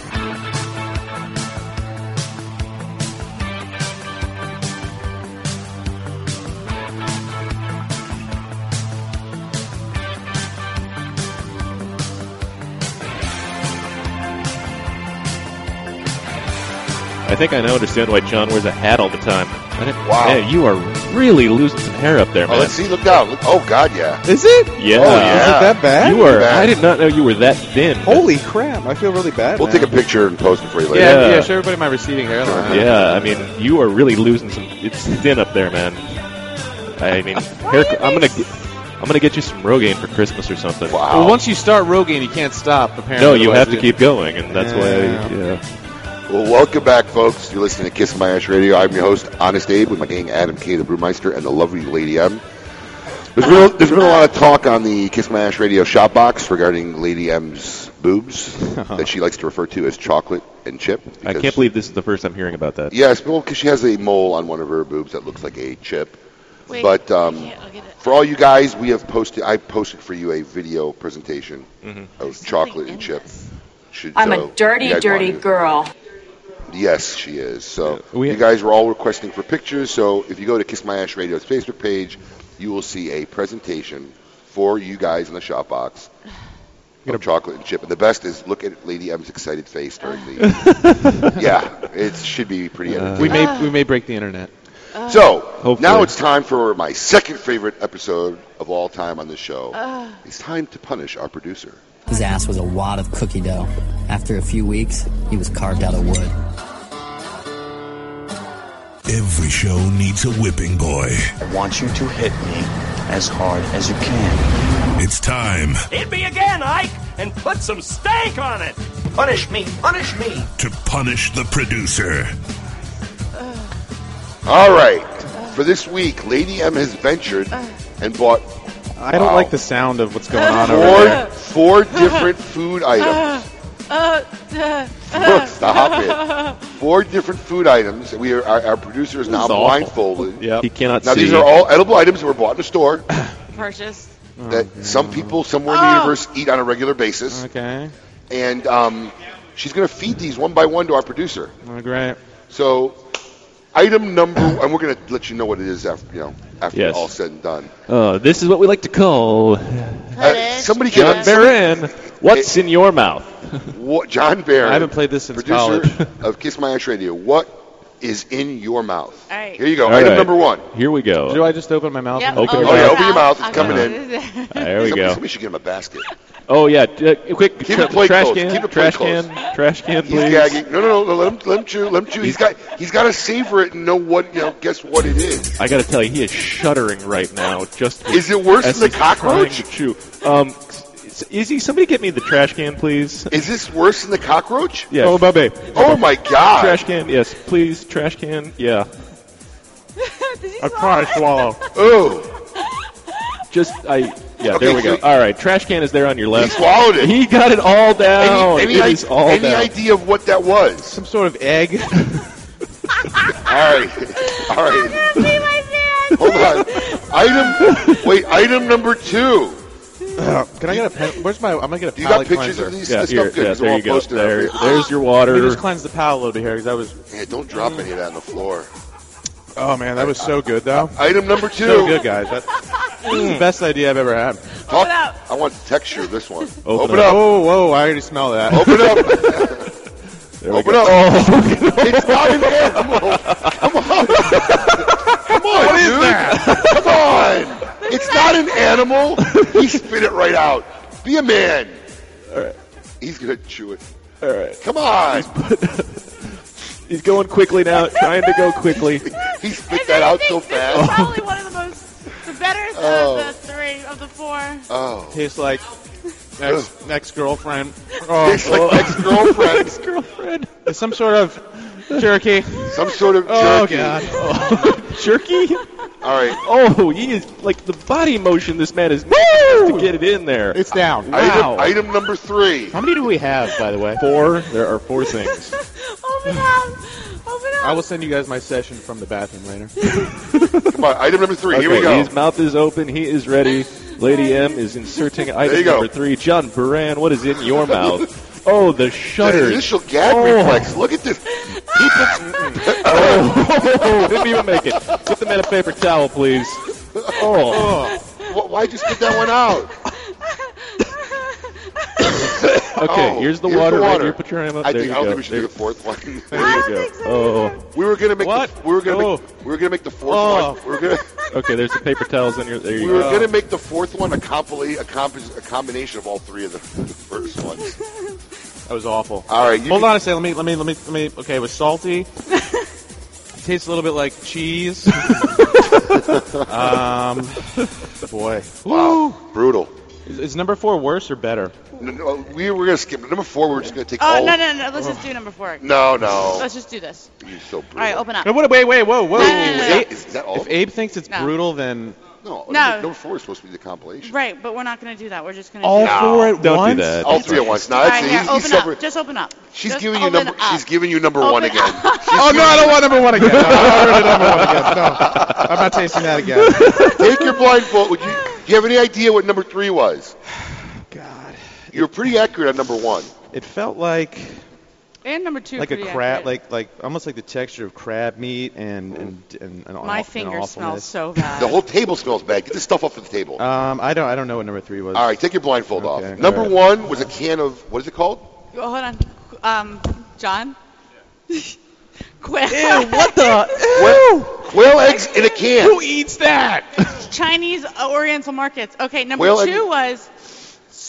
think I now understand why John wears a hat all the time. I didn't, Wow. Man, you are really losing some hair up there, man. Oh, let's see. Look down. Look, oh God, yeah. Is it? Yeah. Oh, yeah. Is it that bad? You are. Bad. I did not know you were that thin. Holy crap! I feel really bad. We'll now. take a picture and post it for you later. Yeah, yeah. Show everybody my receding hairline. Yeah, I mean, you are really losing some. It's thin up there, man. I mean, <laughs> hair, I'm gonna. Get, I'm gonna get you some Rogaine for Christmas or something. Well, once you start Rogaine, you can't stop. Apparently, No, you have to keep going, and that's why. Yeah. Well, welcome back, folks. You're listening to Kiss My Ash Radio. I'm your host, Honest Abe, with my gang Adam K, the Brewmeister, and the lovely Lady M. There's been, there's been a lot of talk on the Kiss My Ash Radio shout box regarding Lady M's boobs <laughs> that she likes to refer to as chocolate and chip. I can't believe this is the first I'm hearing about that. Yes, well, because she has a mole on one of her boobs that looks like a chip. Wait, but um, for all you guys, we have posted. I posted for you a video presentation Mhm. of chocolate and chip. Should, I'm so a dirty, dirty girl. Yes, she is. So you guys were all requesting for pictures. So if you go to Kiss My Ash Radio's Facebook page, you will see a presentation for you guys in the shout box <sighs> of chocolate and chip. And the best is look at Lady M's excited face during the. <laughs> yeah, it should be pretty entertaining. we may we may break the internet. So Hopefully. now it's time for my second favorite episode of all time on the show. Uh. It's time to punish our producer. His ass was a wad of cookie dough. After a few weeks, he was carved out of wood. Every show needs a whipping boy. I want you to hit me as hard as you can. It's time Hit me again, Ike, and put some steak on it. Punish me, punish me. to punish the producer. All right, for this week, Lady M has ventured and bought I don't Wow. like the sound of what's going on over four there. four different food items. Uh, uh, uh. Stop it. Four different food items. We are, our, our producer is now is blindfolded. Yeah. He cannot Now these are all edible items that were bought in a store <coughs> Purchased. that some people somewhere in Oh. the universe eat on a regular basis. Okay. And um, she's going to feed these one by one to our producer. Oh, great. So, item number, and we're going to let you know what it is after you know after Yes. all said and done. Uh, this is what we like to call Uh, somebody John get Baran. What's in your mouth? What, John Barron. I haven't played this since producer college. of Kiss My Ash Radio. What is in your mouth? All right. Here you go. All item right. number one. Here we go. Do I just open my mouth? Yep. and- Open Oh, your yeah, mouth. open your mouth. It's I'm coming gonna- in. <laughs> There we somebody, go. somebody should give him a basket. Oh yeah, uh, quick Keep tra- the plate trash close. can, Keep the plate trash close. can, trash can, please. He's gagging. No, no, no. Let him, let him chew. Let him chew. He's got, he's got to savor it and know what, you know, guess what it is. I got to tell you, he is shuddering right now. Just Is it worse as than the he's trying cockroach? to chew. Um, Izzy, somebody get me the trash can, please. Is this worse than the cockroach? Yeah. Oh, baby. Oh my God! Trash can, yes, please. Trash can, yeah. <laughs> I probably swallow. Oh, Just I. Yeah, Okay, there we go. so- All right, trash can is there on your he left. swallowed it. He got it all down. any it any, is all any down. idea of what that was? Some sort of egg. <laughs> <laughs> All right, all right. Hold on. Item. Wait. Item number two. Uh, Can I get a pen? Where's my? I'm gonna get a You got palate pictures cleanser. of these Yeah, this here, stuff? Good. yeah, 'cause there you go. posting it up There, there's your Let water. me just cleanse the palate a little bit here because that was. Yeah, don't drop any of that on the floor. Oh man, that was so good though. Item number two. So good, guys. That, this is the best idea I've ever had. Talk, I want the texture of this one. <laughs> Open Open up. up. Oh, whoa! I already smell that. Open up. <laughs> <laughs> There we Open go. up. Oh, It's not an animal. Come on. Come on, What is dude. that? Come on. It's not an animal. He <laughs> spit it right out. Be a man. All right. He's going to chew it. all right. Come on. He's <laughs> going quickly now, trying to go <laughs> quickly. He spit that out so This is fast. probably one of the most, the better Oh. of the oh. three, of the four. Oh. Tastes like ex ex girlfriend. Oh, Tastes like oh. ex-girlfriend. Girlfriend. It's some sort of jerky. Some sort of jerky. Oh jerky. god. Jerky? All right. Oh, he is like the body motion. This man is to get it in there. It's down. Item, item number three. How many do we have, by the way? Four. There are four things. <laughs> Open up! Open up! I will send you guys my session from the bathroom later. <laughs> Come on. Item number three. Here we go. His mouth is open. He is ready. Lady M is inserting <laughs> item number three. John Baran, what is in your mouth? Oh, the The initial gag Oh. reflex. Look at this. He puts, <laughs> Oh, didn't even make it. Get the man a paper towel, please. Oh. Wh- Why'd you spit that one out? <coughs> Okay, Oh, here's the here's water. the Right water. here, put your hand up. I there think you I don't go. think we should there, do the fourth one. <laughs> there <laughs> you go. Oh. We were gonna make What? The, we were gonna Oh. make we were gonna make the fourth Oh. one. We were gonna Okay, there's the paper towels on your. There you we were gonna make the fourth one a compila- a, comp- a combination of all three of the, the first ones. That was awful. All right, you Hold can- on a second. Let me, let me, let me, let me. Okay, it was salty. <laughs> Tastes a little bit like cheese. <laughs> um, boy. Wow, brutal. Is, is number four worse or better? No, no, we were gonna skip number four. We were just gonna take Oh, all. no, no, no. Let's just do number four. No, no. Let's just do this. You're so brutal. All right, open up. No, wait, wait, wait, whoa, whoa. No, no, no, no, no. Abe- Is that all? If Abe thinks it's No. brutal, then no, No. Number, number four is supposed to be the compilation. Right, but we're not going to do that. We're just going to all do No. four at Don't once. do that. All three at once. No, All that's right, he's, here, he's open separate. up. Just open up. She's Just giving you open number. up. She's giving you number Open one again. Oh no, I don't want number one again. No, I already number one again. No, I'm not tasting that again. <laughs> Take your blindfold. Would you? Do you have any idea what number three was? <sighs> God, You're pretty accurate on number one. it felt like And number two. like a crab, accurate. like like almost like the texture of crab meat and and and, and My aw- finger and smells so <laughs> bad. The whole table smells bad. Get this stuff off the table. Um, I don't I don't know what number three was. All right, take your blindfold Okay, off. Number all one was a can of what is it called? Oh, hold on. Um, John? <laughs> Quail. what the? <laughs> Quail, quail eggs in a can. Who eats that? Chinese uh, Oriental markets. Okay, number Quail egg- two was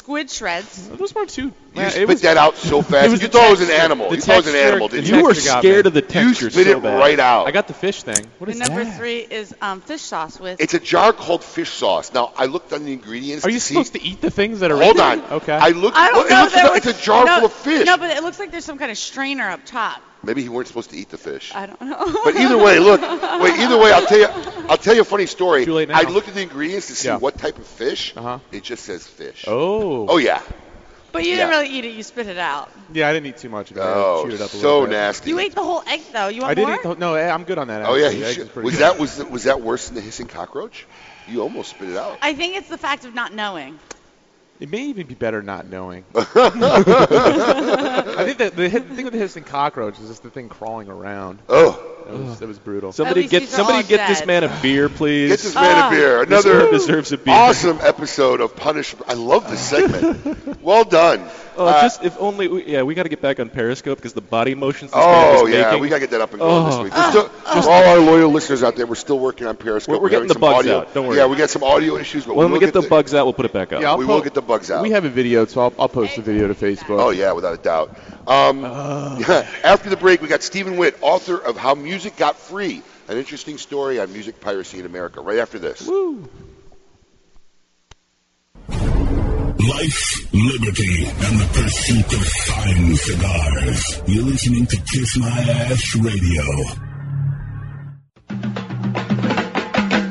squid shreds. Those weren't too. You Man, spit that out so <laughs> fast. was you the thought it was an animal. The You thought it was an animal, didn't you? You were scared of the texture. You texture spit so it bad. right out. I got the fish thing. What is And number that? three is um, fish sauce with. It's a jar called fish sauce. Now I looked on the ingredients. Are you to see- supposed to eat the things that are? Hold written? on. Okay. I looked. I don't well, it know. looks there like was- it's a jar no, full of fish. No, but it looks like there's some kind of strainer up top. Maybe you weren't supposed to eat the fish. I don't know. But either way, look. Wait, either way, I'll tell you. I'll tell you a funny story. Too late now. I looked at the ingredients to see Yeah. what type of fish. Uh-huh. It just says fish. oh. Oh yeah. But you Yeah. didn't really eat it. You spit it out. Yeah, I didn't eat too much of it. I Oh, chewed it up a so bit. nasty. You ate the whole egg though. You want I did more? eat the, no, eh, I'm good on that. Oh yeah, actually. you Eggs should- is pretty was good. that was was that worse than the hissing cockroach? You almost spit it out. I think it's the fact of not knowing. It may even be better not knowing. <laughs> I think that the, the thing with the hissing cockroach is just the thing crawling around. Oh. That was, that was brutal. Somebody get somebody get this man a beer, please. Get this man a beer. This Another man deserves a beer. awesome episode of Punish. I love this segment. <laughs> well done. Oh, Uh, just if only. We, yeah, we got to get back on Periscope because the body motions. This Oh man is yeah, making, we gotta get that up and going this Oh. week. There's still, just all our loyal listeners out there, we're still working on Periscope. We're- we're getting the some bugs audio. out, don't worry. Yeah, we got some audio issues, but when we we will get the bugs out, we'll put it back up. Yeah, I'll we will po- get the bugs out. We have a video, so I'll, I'll post the video to Facebook. Oh yeah, without a doubt. Um, <laughs> after the break, we got Stephen Witt, author of How Music Got Free, an interesting story on music piracy in America. Right after this. Life, liberty, and the pursuit of fine cigars. You're listening to Kiss My Ash Radio.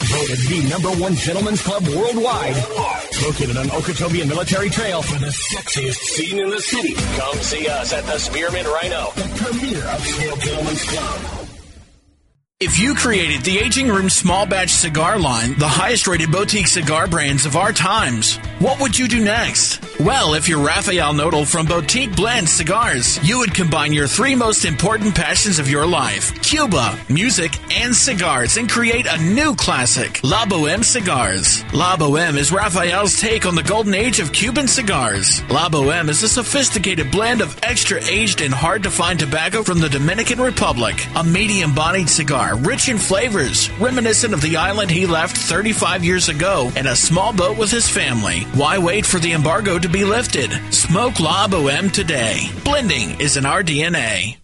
Voted the number one gentleman's club worldwide. Located on Okeechobee Military Trail for the sexiest scene in the city. Come see us at the Spearmint Rhino, the premier upscale gentleman's club. If you created the Aging Room Small Batch Cigar line, the highest rated boutique cigar brands of our times, what would you do next? Well, if you're Rafael Nodal from Boutique Blend Cigars, you would combine your three most important passions of your life Cuba, music, and cigars and create a new classic La Boheme Cigars. La Boheme is Rafael's take on the golden age of Cuban cigars. La Boheme is a sophisticated blend of extra aged and hard to find tobacco from the Dominican Republic. A medium bodied cigar, rich in flavors, reminiscent of the island he left 35 years ago in a small boat with his family. Why wait for the embargo to be lifted? Smoke La Boheme today. Blending is in our DNA.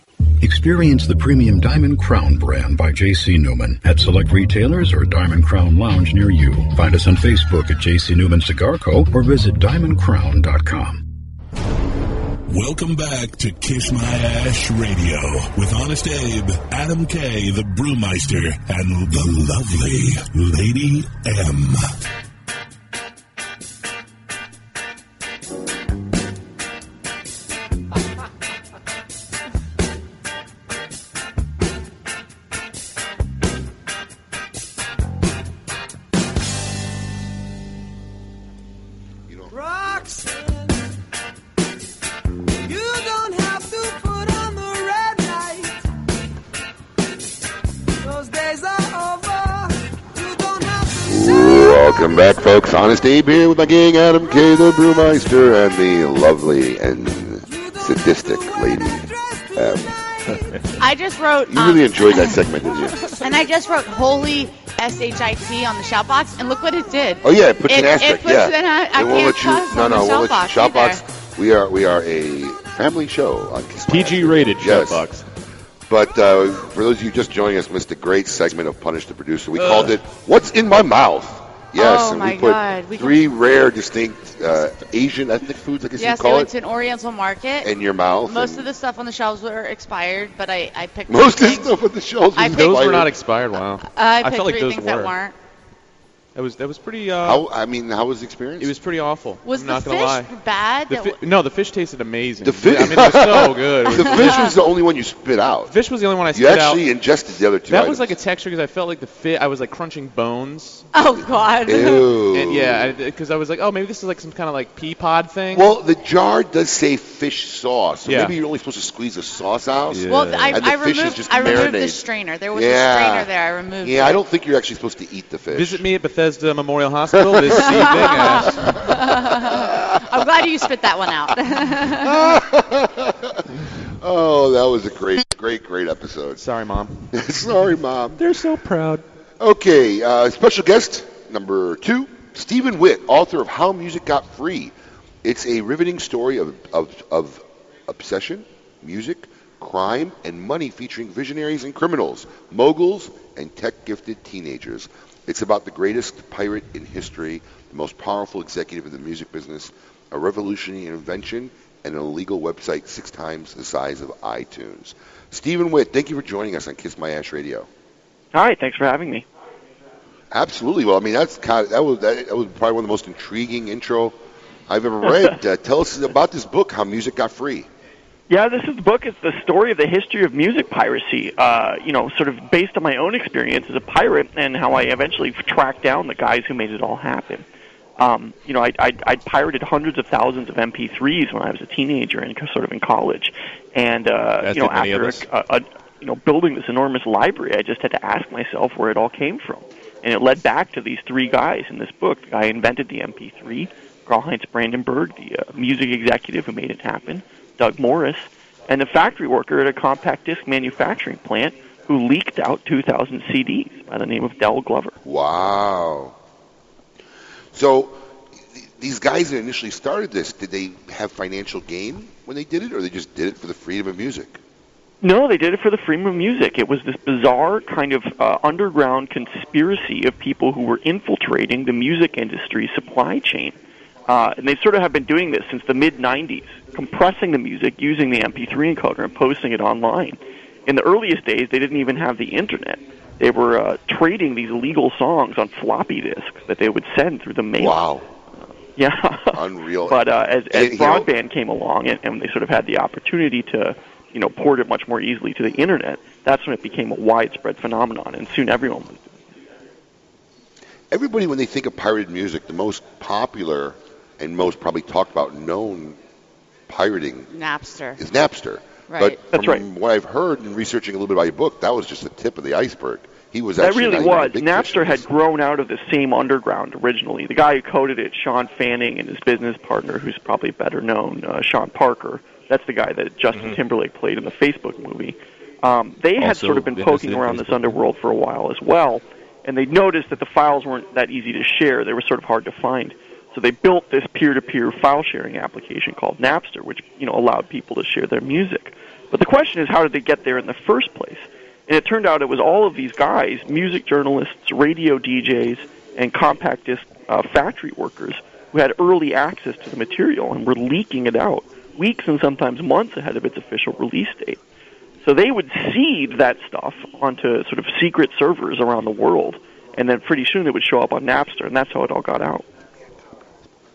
Experience the premium Diamond Crown brand by J.C. Newman at select retailers or Diamond Crown Lounge near you. Find us on Facebook at J.C. Newman Cigar Co. or visit diamondcrown.com. Welcome back to Kiss My Ash Radio with Honest Abe, Adam K, the Brewmeister, and the lovely Lady M. back, folks. Honest Abe here with my gang, Adam K, the Brewmeister, and the lovely and sadistic Lady <laughs> I just wrote. You um, really enjoyed that segment, didn't you? <laughs> And I just wrote holy S H I T on the shout box, and look what it did. Oh yeah, it puts it, an asterisk. It puts yeah, an, I it won't let you. No, on no, the we'll shout let you. box Shout box. We are we are a family show on Kiss PG rated yes. shout box. But uh, for those of you just joining us, missed a great segment of Punish the Producer. We Ugh. called it "What's in My Mouth." Yes, Oh, and my we put God. We three rare, distinct uh, Asian ethnic foods, I guess Yes, you I call went it, to an Oriental market. in your mouth. Most and of the stuff on the shelves were expired, but I, I picked most of the stuff on the shelves. I was picked- Those were not expired. Wow. I I picked felt like three those things were. that weren't. That was that was pretty. Uh, How? I mean, how was the experience? It was pretty awful. Was I'm the not gonna fish lie. bad? The That fi- no, the fish tasted amazing. The fish. I mean, it was so <laughs> good. It was the fish was the only one you spit out. Fish was the only one I You spit out. actually ingested the other two. That items. was like a texture because I felt like the fit. I was like crunching bones. Oh God. Ew. And yeah, because I, was like, oh, maybe this is like some kind of like pea pod thing. Well, the jar does say fish sauce, so Yeah. maybe you're only supposed to squeeze the sauce out. Yeah. Well, I, and the I fish is removed just I removed the marinated. strainer. There was Yeah. a strainer there. I removed. Yeah, it. I don't think you're actually supposed to eat the fish. Visit me at Bethesda Memorial Hospital this <laughs> evening. Ash. I'm glad you spit that one out. <laughs> oh, that was a great, great, great episode. Sorry, mom. <laughs> Sorry, mom. They're so proud. Okay, uh, special guest number two, Stephen Witt, author of How Music Got Free. It's a riveting story of, of, of obsession, music, crime, and money featuring visionaries and criminals, moguls, and tech-gifted teenagers. It's about the greatest pirate in history, the most powerful executive in the music business, a revolutionary invention, and an illegal website six times the size of iTunes. Stephen Witt, thank you for joining us on Kiss My Ash Radio. Hi, thanks for having me. Absolutely. Well, I mean, that's kind of, that was that, that was probably one of the most intriguing intro I've ever read. <laughs> uh, tell us about this book, How Music Got Free. Yeah, this is the book. It's the story of the history of music piracy. Uh, you know, sort of based on my own experience as a pirate and how I eventually tracked down the guys who made it all happen. Um, you know, I, I, I pirated hundreds of thousands of MP3s when I was a teenager and sort of in college, and uh, As you know, did many of after a, a, you know building this enormous library, I just had to ask myself where it all came from, and it led back to these three guys in this book. The guy invented the MP3, Karl-Heinz Brandenburg, the uh, music executive who made it happen, Doug Morris, and the factory worker at a compact disc manufacturing plant who leaked out 2,000 CDs by the name of Dell Glover. Wow. So th- these guys that initially started this, did they have financial gain when they did it, or they just did it for the freedom of music? No, they did it for the freedom of music. It was this bizarre kind of uh, underground conspiracy of people who were infiltrating the music industry supply chain. Uh, and they sort of have been doing this since the mid 90s, compressing the music using the MP3 encoder and posting it online. In the earliest days, they didn't even have the internet. They were uh, trading these illegal songs on floppy disks that they would send through the mail. Wow. <laughs> Yeah. Unreal. But uh, as, as And, you know- broadband came along and, and they sort of had the opportunity to, you know, port it much more easily to the internet, that's when it became a widespread phenomenon, and soon everyone was. Everybody, when they think of pirated music, the most popular and most probably talked about known pirating Napster. is Napster. Right. But from what I've heard in researching a little bit about your book, that was just the tip of the iceberg. He was That really not even a was. Napster had grown out of the same underground originally. The guy who coded it, Shawn Fanning, and his business partner, who's probably better known, uh, Sean Parker. That's the guy that Justin Mm-hmm. Timberlake played in the Facebook movie. Um, they had sort of been poking in around this underworld for a while as well, and they noticed that the files weren't that easy to share. They were sort of hard to find. So they built this peer-to-peer file sharing application called Napster, which you know allowed people to share their music. But the question is, how did they get there in the first place? And it turned out it was all of these guys, music journalists, radio DJs, and compact disc uh, factory workers who had early access to the material and were leaking it out weeks and sometimes months ahead of its official release date. So they would seed that stuff onto sort of secret servers around the world, and then pretty soon it would show up on Napster, and that's how it all got out.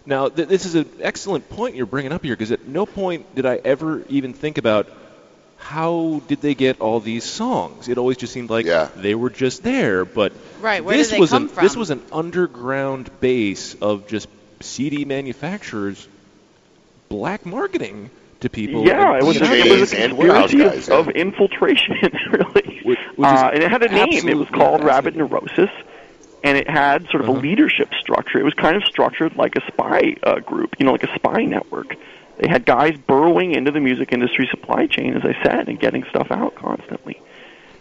Now, th- this is an excellent point you're bringing up here because at no point did I ever even think about how did they get all these songs. It always just seemed like they were just there. But Right, where did this they was come an, from? This was an underground base of just CD manufacturers black marketing to people. Yeah, and it was, putting it was a there. conspiracy of, of infiltration, <laughs> really. uh, and it had a name. It was absolutely called Rabid Neurosis, and it had sort of Uh-huh. a leadership structure. It was kind of structured like a spy uh, group, you know, like a spy network. They had guys burrowing into the music industry supply chain, as I said, and getting stuff out constantly.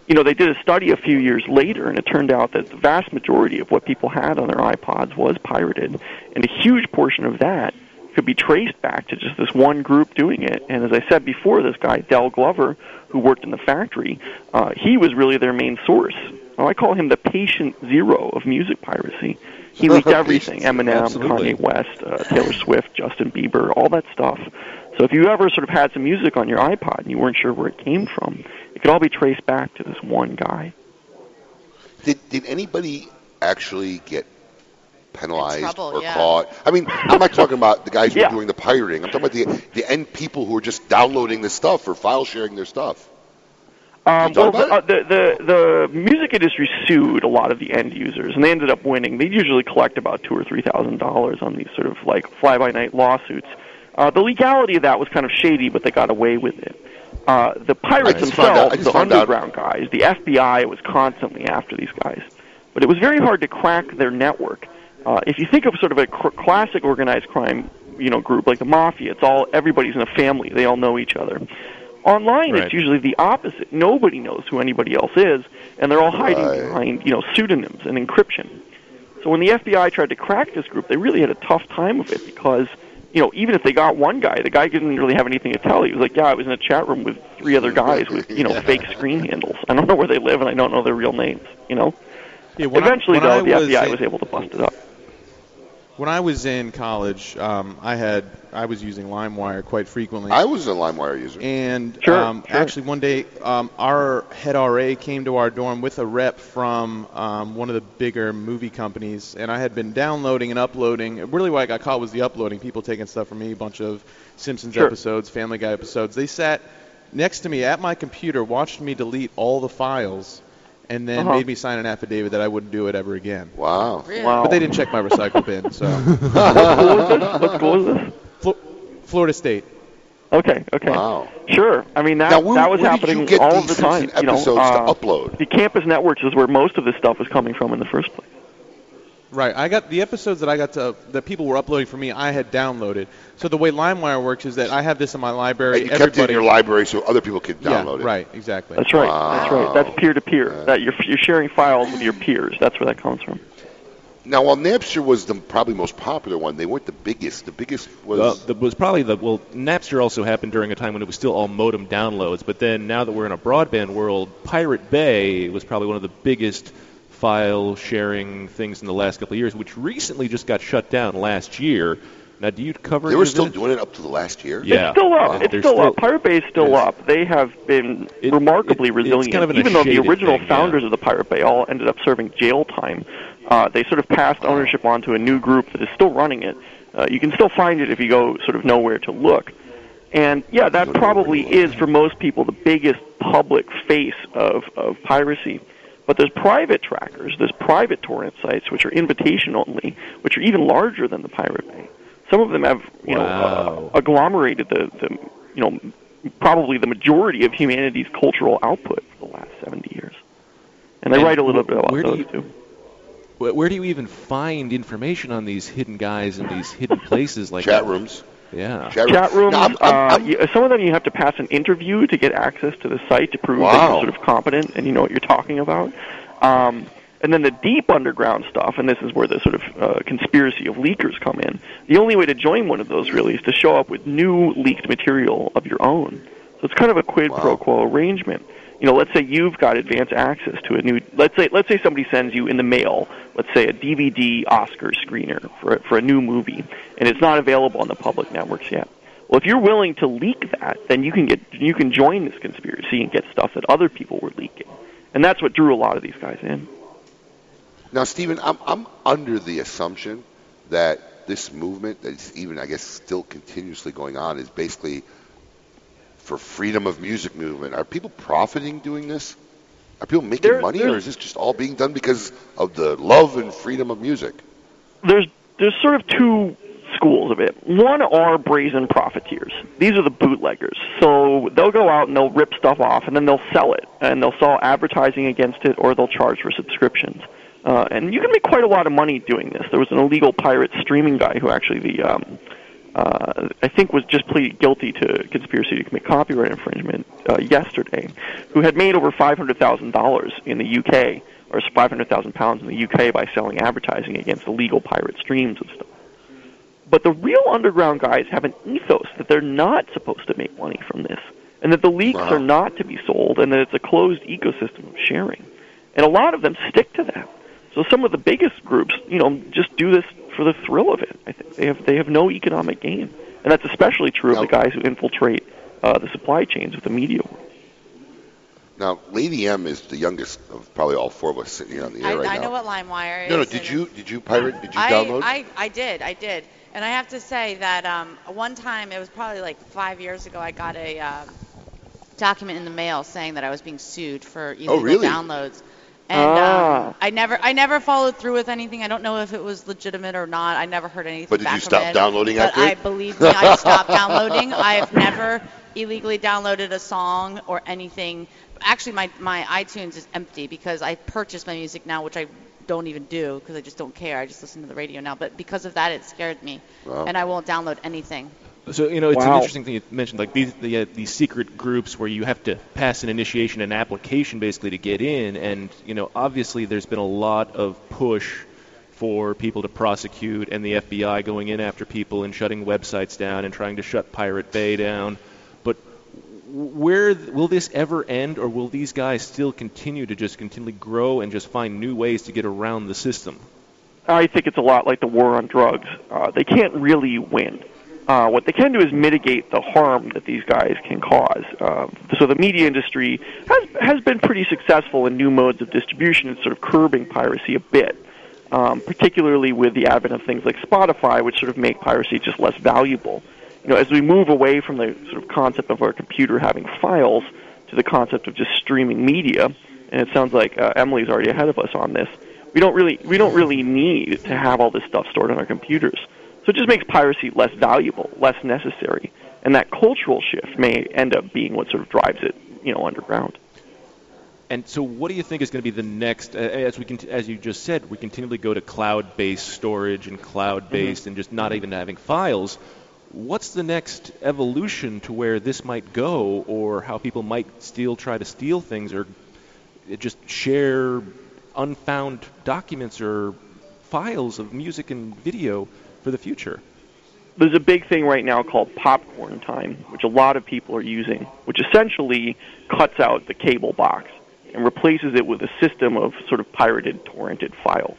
You know, they did a study a few years later, and it turned out that the vast majority of what people had on their iPods was pirated, and a huge portion of that could be traced back to just this one group doing it. And as I said before, this guy Dell Glover, who worked in the factory, uh, he was really their main source. Now, I call him the patient zero of music piracy. He leaked <laughs> everything: Eminem, Absolutely. Kanye West, uh, Taylor Swift, Justin Bieber, all that stuff. So if you ever sort of had some music on your iPod and you weren't sure where it came from, it could all be traced back to this one guy. Did did anybody actually get penalized trouble, or yeah. caught. I mean, I'm not talking about the guys who <laughs> Yeah. are doing the pirating. I'm talking about the the end people who are just downloading this stuff or file sharing their stuff. Um, well, the, uh, the, the the music industry sued a lot of the end users, and they ended up winning. They usually collect about two or three thousand dollars on these sort of like fly by night lawsuits. Uh, the legality of that was kind of shady, but they got away with it. Uh, the pirates I just found out- I themselves, the found out- underground guys, the FBI was constantly after these guys, but it was very hard to crack their network. Uh, if you think of sort of a cr- classic organized crime, you know, group like the mafia, it's all everybody's in a family; they all know each other. Online, Right. it's usually the opposite. Nobody knows who anybody else is, and they're all hiding behind, you know, pseudonyms and encryption. So when the FBI tried to crack this group, they really had a tough time of it because, you know, even if they got one guy, the guy didn't really have anything to tell. He was like, "Yeah, I was in a chat room with three other guys with, you know, <laughs> fake screen handles. I don't know where they live, and I don't know their real names." You know. Yeah, when I- Eventually, though, the was FBI was able to bust it up. When I was in college, um, I had I was using LimeWire quite frequently. I was a LimeWire user. And Sure, um, sure. actually, one day, um, our head RA came to our dorm with a rep from um, one of the bigger movie companies, and I had been downloading and uploading. Really, what I got caught was the uploading. People taking stuff from me, a bunch of Simpsons Sure. episodes, Family Guy episodes. They sat next to me at my computer, watched me delete all the files, and then Uh-huh. made me sign an affidavit that I wouldn't do it ever again. Wow. Really? Wow. But they didn't check my recycle bin, <laughs> so. what school was this? What school was this? Flo- Florida State. Okay, okay. Wow. Sure. I mean that Now, where- that was where did you happening all the time. You know, episodes to uh, upload? The campus networks is where most of this stuff was coming from in the first place. Right. I got the episodes that I got to that people were uploading for me. I had downloaded. So the way LimeWire works is that I have this in my library. And you kept it in your library so other people could Yeah, download it. right. Exactly. That's right. That's right. That's peer to peer. That you're you're sharing files with your peers. That's where that comes from. Now, while Napster was the probably most popular one, they weren't the biggest. The biggest was Well, that was probably the well. Napster also happened during a time when it was still all modem downloads. But then now that we're in a broadband world, Pirate Bay was probably one of the biggest file sharing things in the last couple of years, which recently just got shut down last year. Now, do you cover? they were still doing it up to the last year. Yeah. It's still up. Yeah, It's still, still- up. Pirate Bay is still up. They have been remarkably resilient. kind of Even though the original thing, yeah. founders of the Pirate Bay all ended up serving jail time, uh, they sort of passed ownership on to a new group that is still running it. Uh, you can still find it if you go sort of nowhere to look. And yeah, that probably is for most people the biggest public face of, of piracy. But there's private trackers, there's private torrent sites which are invitation only, which are even larger than the Pirate Bay. Some of them have, you know, uh, agglomerated the, the, you know, probably the majority of humanity's cultural output for the last 70 years. And they And write a little wh- bit about where do those you- too. Where, where do you even find information on these hidden guys in these hidden places like Chat that? rooms. Yeah. Chat rooms. uh, you- some of them you have to pass an interview to get access to the site to prove that you're sort of competent and you know what you're talking about. Um, and then the deep underground stuff, and this is where the sort of uh, conspiracy of leakers come in. The only way to join one of those really is to show up with new leaked material of your own. So it's kind of a quid pro quo arrangement. You know, let's say you've got advance access to a new. Let's say let's say somebody sends you in the mail, let's say a DVD Oscar screener for for a new movie, and it's not available on the public networks yet. Well, if you're willing to leak that, then you can get you can join this conspiracy and get stuff that other people were leaking, and that's what drew a lot of these guys in. Now, Stephen, I'm, I'm under the assumption that this movement, that's even, I guess, still continuously going on, is basically for freedom of music movement. Are people profiting doing this? Are people making There- money, or is this just all being done because of the love and freedom of music? there's there's sort of two schools of it. One are brazen profiteers. These are the bootleggers. So they'll go out and they'll rip stuff off and then they'll sell it and they'll sell advertising against it or they'll charge for subscriptions. Uh, and you can make quite a lot of money doing this. There was an illegal pirate streaming guy who actually the um, uh, I think was just pleaded guilty to conspiracy to commit copyright infringement uh, yesterday, who had made over five hundred thousand dollars in the UK or five hundred thousand pounds in the UK by selling advertising against illegal pirate streams and stuff. But the real underground guys have an ethos that they're not supposed to make money from this, and that the leaks Wow. are not to be sold, and that it's a closed ecosystem of sharing. And a lot of them stick to that. So some of the biggest groups, you know, just do this for the thrill of it. I think they have they have no economic gain, and that's especially true of the guys who infiltrate uh, the supply chains of the media world. Now, Lady M is the youngest of probably all four of us sitting here on the air I, right I now. know what LimeWire is. no, no. Did you did you pirate? Did you I, download? I, I did, I did. And I have to say that um, one time, it was probably like five years ago, I got a um, document in the mail saying that I was being sued for illegal Oh, really? downloads. And Ah. um, I never, I never followed through with anything. I don't know if it was legitimate or not. I never heard anything But did back you stop it. downloading But after? I believe me, I stopped downloading. I've never illegally downloaded a song or anything. Actually, my my iTunes is empty because I purchased my music now, which I don't even do because I just don't care. I just listen to the radio now. But because of that, it scared me, Wow. and I won't download anything. So you know, it's an interesting thing you mentioned, like these the, uh, these secret groups where you have to pass an initiation, an application, basically to get in. And you know, obviously, there's been a lot of push for people to prosecute, and the FBI going in after people and shutting websites down and trying to shut Pirate Bay down. But where will this ever end, or will these guys still continue to just continually grow and just find new ways to get around the system? I think it's a lot like the war on drugs. Uh, they can't really win. Uh, what they can do is mitigate the harm that these guys can cause. Uh, so the media industry has has been pretty successful in new modes of distribution and sort of curbing piracy a bit, um, particularly with the advent of things like Spotify, which sort of make piracy just less valuable. You know, as we move away from the sort of concept of our computer having files to the concept of just streaming media, and it sounds like uh, Emily's already ahead of us on this. We don't really we don't really need to have all this stuff stored on our computers. So it just makes piracy less valuable, less necessary, and that cultural shift may end up being what sort of drives it, you know, underground. And so, what do you think is going to be the next? Uh, as we, cont- as you just said, we continually go to cloud-based storage and cloud-based, and just not even having files. What's the next evolution to where this might go, or how people might still try to steal things, or just share unfound documents or files of music and video for the future? There's a big thing right now called popcorn time, which a lot of people are using, which essentially cuts out the cable box and replaces it with a system of sort of pirated, torrented files.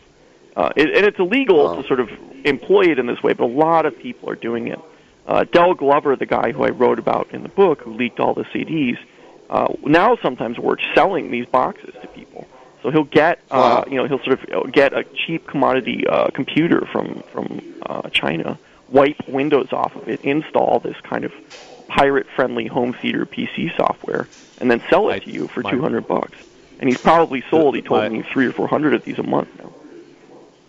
Uh, it, and it's illegal to sort of employ it in this way, but a lot of people are doing it. Uh, Dell Glover, the guy who I wrote about in the book, who leaked all the CDs, uh, now sometimes works selling these boxes to people. So he'll get, uh, you know, he'll sort of get a cheap commodity uh, computer from from uh, China, wipe Windows off of it, install this kind of pirate-friendly home theater PC software, and then sell it to you for my- two hundred bucks. And he's probably sold. He told my- me three or four hundred of these a month now.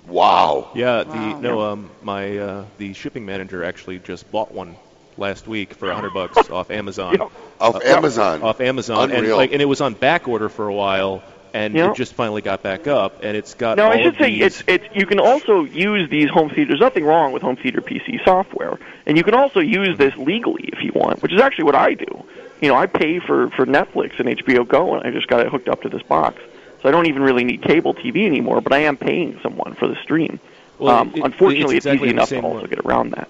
Wow. Yeah, the no, um, my uh, the shipping manager actually just bought one last week for a hundred <laughs> bucks off Amazon. Yeah. Off Uh, Amazon. Off Amazon, and Unreal. like, and it was on back order for a while, and Yeah. it just finally got back up, and it's got. Now all I should say it's it's you can also use these home theater. There's nothing wrong with home theater PC software, and you can also use this legally if you want, which is actually what I do. You know, I pay for for Netflix and HBO Go, and I just got it hooked up to this box, so I don't even really need cable TV anymore. But I am paying someone for the stream. Well, um, it- unfortunately, it's it's, exactly easy enough to also way. get around that.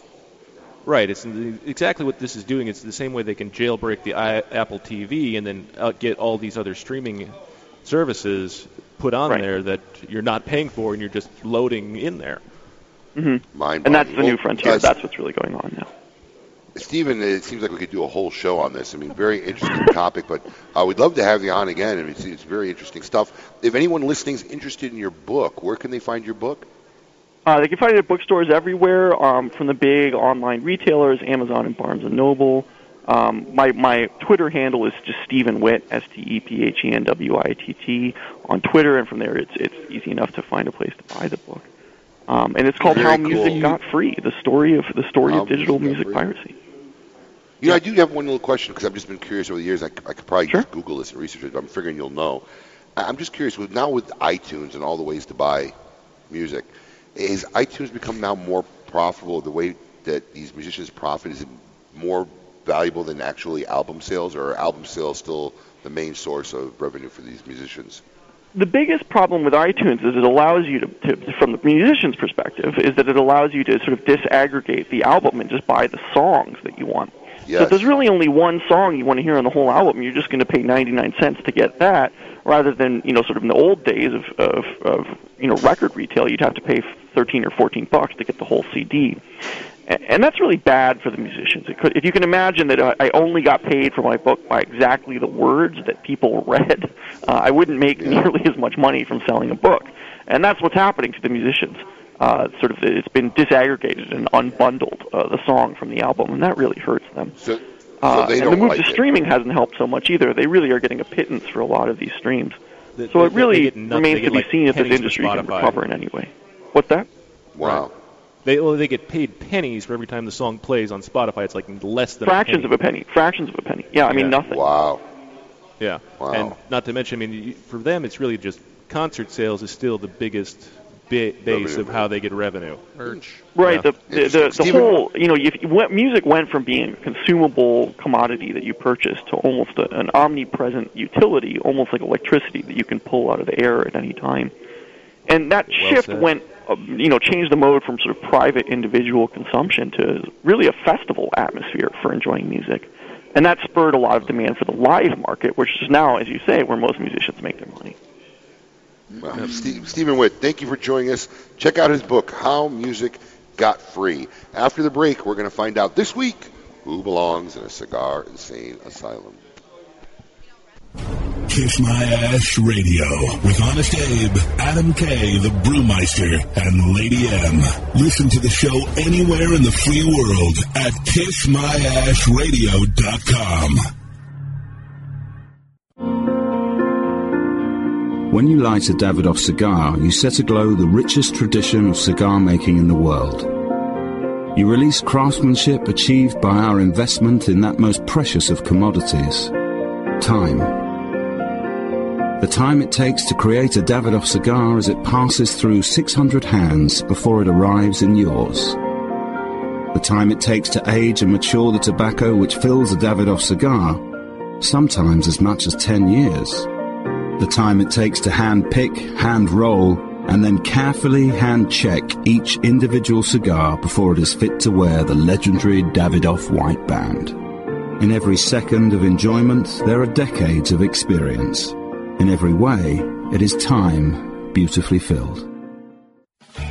Right. It's exactly what this is doing. It's the same way they can jailbreak the I, Apple TV and then uh, get all these other streaming services put on Right. there that you're not paying for, and you're just loading in there. Mm-hmm. And that's the boggling. new frontier. uh, That's what's really going on now. Stephen, it seems like we could do a whole show on this. I mean, very interesting <laughs> topic, but uh, we'd love to have you on again. I mean, it's, it's very interesting stuff. If anyone listening is interested in your book, where can they find your book? Uh, they can find it at bookstores everywhere, um, from the big online retailers, Amazon and Barnes and Noble. Um, my my Twitter handle is just Stephen Witt, S T E P H E N W I T T, on Twitter, and from there it's it's easy enough to find a place to buy the book. Um, and it's called Very How cool. Music Got Free: The Story of the Story How of Digital Music Music Piracy. You know, I do have one little question because I've just been curious over the years. I, I could probably just Google this and research it. But I'm figuring you'll know. I'm just curious. With now with iTunes and all the ways to buy music, is iTunes become now more profitable? The way that these musicians profit is it more valuable than actually album sales, or are album sales still the main source of revenue for these musicians? the biggest problem with iTunes is it allows you to, to, from the musician's perspective, is that it allows you to sort of disaggregate the album and just buy the songs that you want. So Yes. if there's really only one song you want to hear on the whole album, you're just going to pay 99 cents to get that, rather than you know sort of in the old days of, of, of you know record retail, you'd have to pay 13 or 14 bucks to get the whole CD. A- And that's really bad for the musicians. It could, if you can imagine that I I only got paid for my book by exactly the words that people <laughs> read, uh, I wouldn't make nearly as much money from selling a book. And that's what's happening to the musicians. Uh, sort of, it's been disaggregated and unbundled uh, the song from the album, and that really hurts them. So, Uh, they and the don't move like to it. streaming hasn't helped so much either. They really are getting a pittance for a lot of these streams. They- so it really they remains to be like, seen if this industry can recover in any way. What's that? Wow. They well, they get paid pennies for every time the song plays on Spotify. It's like less than Fractions a of a penny. Fractions of a penny. Yeah, I mean Yeah. nothing. Wow. Yeah. Wow. And not to mention, I mean, for them, it's really just concert sales is still the biggest ba- base Revenue. of how they get revenue. Merch. Right. Yeah. The the, the, the whole you know if you music went from being a consumable commodity that you purchase to almost a, an omnipresent utility, almost like electricity that you can pull out of the air at any time. And that Well shift said. went, Um, you know, changed the mode from sort of private individual consumption to really a festival atmosphere for enjoying music. And that spurred a lot of demand for the live market, which is now, as you say, where most musicians make their money. Well, Steve, Stephen Witt, thank you for joining us. Check out his book, How Music Got Free. After the break, we're going to find out this week who belongs in a cigar insane asylum. Kiss My Ash Radio with Honest Abe, Adam K, the Brewmeister, and Lady M. Listen to the show anywhere in the free world at KissMyAshRadio.com. When you light a Davidoff cigar, you set aglow the richest tradition of cigar making in the world. You release craftsmanship achieved by our investment in that most precious of commodities time. The time it takes to create a Davidoff cigar as it passes through 600 hands before it arrives in yours. The time it takes to age and mature the tobacco which fills a Davidoff cigar, sometimes as much as 10 years the time it takes to hand pick, hand roll, and then carefully hand check each individual cigar before it is fit to wear the legendary Davidoff white band. In every second of enjoyment, there are decades of experience. In every way, it is time beautifully filled.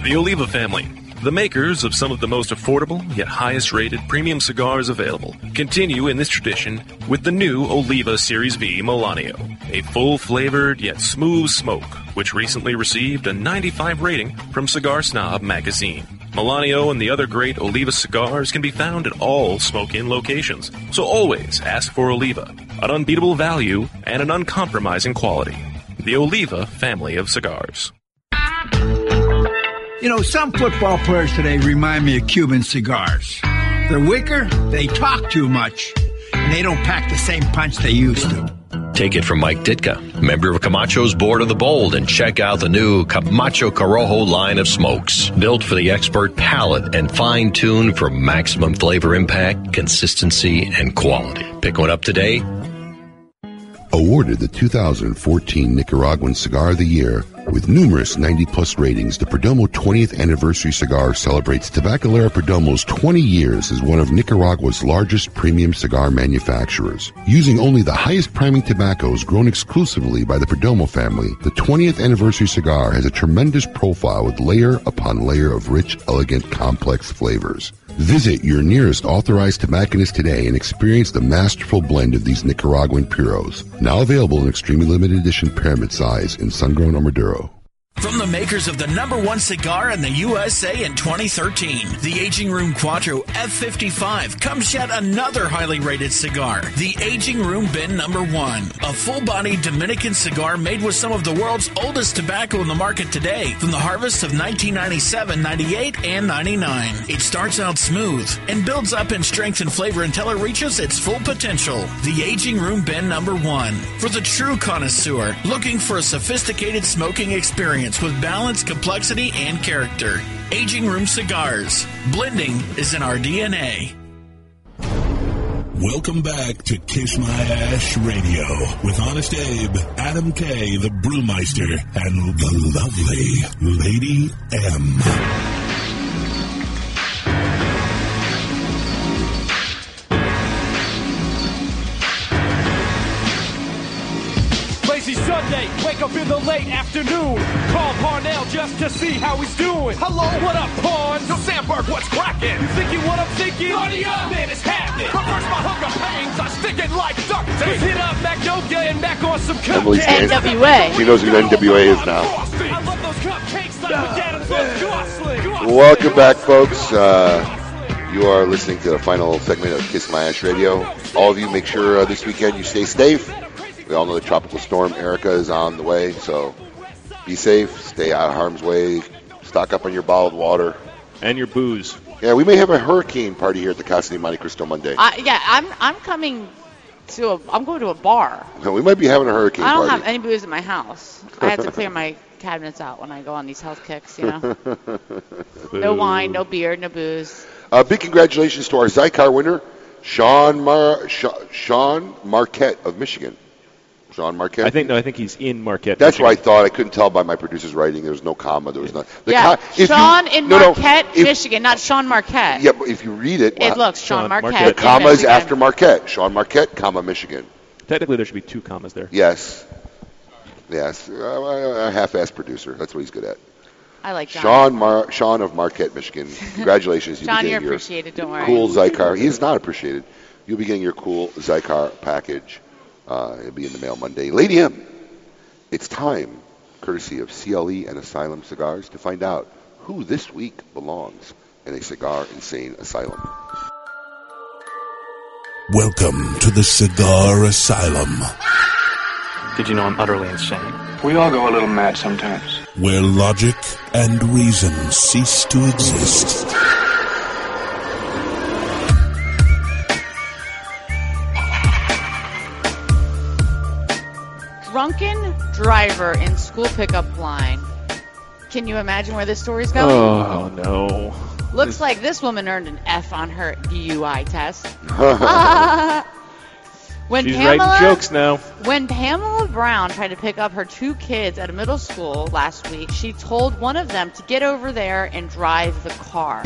The Oliva family, the makers of some of the most affordable yet highest rated premium cigars available, continue in this tradition with the new Oliva Series V Melanio, a full flavored yet smooth smoke, which recently received a 95 rating from Cigar Snob magazine. Melanio and the other great Oliva cigars can be found at all smoke in locations, so always ask for Oliva, an unbeatable value and an uncompromising quality. The Oliva family of cigars. You know, some football players today remind me of Cuban cigars. They're weaker, they talk too much, and they don't pack the same punch they used to. Take it from Mike Ditka, member of Camacho's Board of the Bold, and check out the new Camacho Corojo line of smokes. Built for the expert palate and fine tuned for maximum flavor impact, consistency, and quality. Pick one up today. Awarded the 2014 Nicaraguan Cigar of the Year with numerous 90 plus ratings, the Perdomo 20th Anniversary Cigar celebrates Tabacalera Perdomo's 20 years as one of Nicaragua's largest premium cigar manufacturers. Using only the highest priming tobaccos grown exclusively by the Perdomo family, the 20th Anniversary Cigar has a tremendous profile with layer upon layer of rich, elegant, complex flavors. Visit your nearest authorized tobacconist today and experience the masterful blend of these Nicaraguan puros. Now available in extremely limited edition pyramid size in sun-grown or Maduro. From the makers of the number one cigar in the USA in 2013, the Aging Room Quattro F55 comes yet another highly rated cigar, the Aging Room Bin Number One, a full-bodied Dominican cigar made with some of the world's oldest tobacco in the market today, from the harvest of 1997, 98, and 99. It starts out smooth and builds up in strength and flavor until it reaches its full potential. The Aging Room Bin Number One, for the true connoisseur looking for a sophisticated smoking experience with balance, complexity, and character. Aging Room Cigars. Blending is in our DNA. Welcome back to Kiss My Ash Radio with Honest Abe, Adam K, the Brewmeister, and the lovely Lady M. Lazy Sunday, wake up up in the late afternoon. Call Parnell just to see how he's doing. Hello, what up, Pawn? Yo, Samberg, what's cracking? You thinking what I'm thinking? Naughty up! Man, it's happening. Reverse my hunger pains. I'm sticking like duct tape. Hit up Magnolia and back on some Emily's cupcakes. dancing. She knows who NWA is now. I love those cupcakes like my dad and those Gosling. Welcome back, folks. Uh, you are listening to the final segment of Kiss My Ash Radio. All of you, make sure uh, this weekend you stay safe. We all know the tropical storm Erica is on the way, so be safe, stay out of harm's way, stock up on your bottled water. And your booze. Yeah, we may have a hurricane party here at the Casa de Montecristo Monday. I, yeah, I'm I'm coming to a. I'm going to a bar. we might be having a hurricane I don't party. have any booze in my house. I have to clear my <laughs> cabinets out when I go on these health kicks. You know, <laughs> no wine, no beer, no booze. Uh, big congratulations to our Xikar winner, Sean Mar- Sha- Sean Marquette of Michigan. Sean Marquette. I think no, I think he's in Marquette. That's what I Michigan. thought. I couldn't tell by my producer's writing. There was no comma. There was not. The yeah, co- if you- Sean in no, no, Marquette, if- Michigan, not Sean Marquette. Yeah, but if you read it, It looks Sean Marquette The comma is after Marquette. Sean Marquette, comma Michigan. Technically, there should be two commas there. Yes. Yes. A half-assed producer. That's what he's good at. I like John. Sean Mar- Sean of Marquette, Michigan. <laughs> Congratulations. You'll be John, getting you're your appreciated. Don't worry. Cool Xikar. He is not appreciated. You'll be getting your cool Xikar package. Uh, it'll be in the mail Monday. Lady M, it's time, courtesy of CLE and Asylum Cigars, to find out who this week belongs in a Cigar Insane Asylum. Welcome to the Cigar Asylum, Did you know I'm utterly insane? We all go a little mad sometimes. where logic and reason cease to exist. Drunken driver in school pickup line. Can you imagine where this story's going? Oh no. Looks like this woman earned an F on her DUI test. <laughs> when She's Pamela, writing jokes now. When Pamela Brown tried to pick up her two kids at a middle school last week, she told one of them to get over there and drive the car <laughs>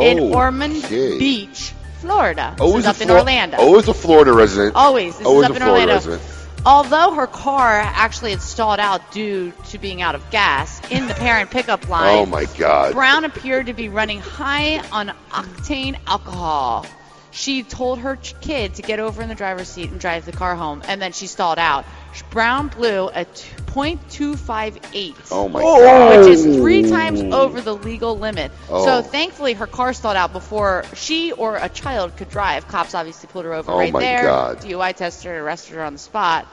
in oh, Ormond Okay. Beach, Florida. Oh, this is a up in Orlando. Oh, Always a Florida resident. Always. This oh, Always is up a in Florida Orlando. resident. Although her car actually had stalled out due to being out of gas in the parent pickup oh, line, Oh my God. Brown appeared to be running high on octane alcohol. She told her kid to get over in the driver's seat and drive the car home, and then she stalled out. Brown blew a .258, Oh my which God. is three times over the legal limit. Oh. So thankfully, her car stalled out before she or a child could drive. Cops obviously pulled her over Oh right my there. God. DUI tested her, arrested her on the spot.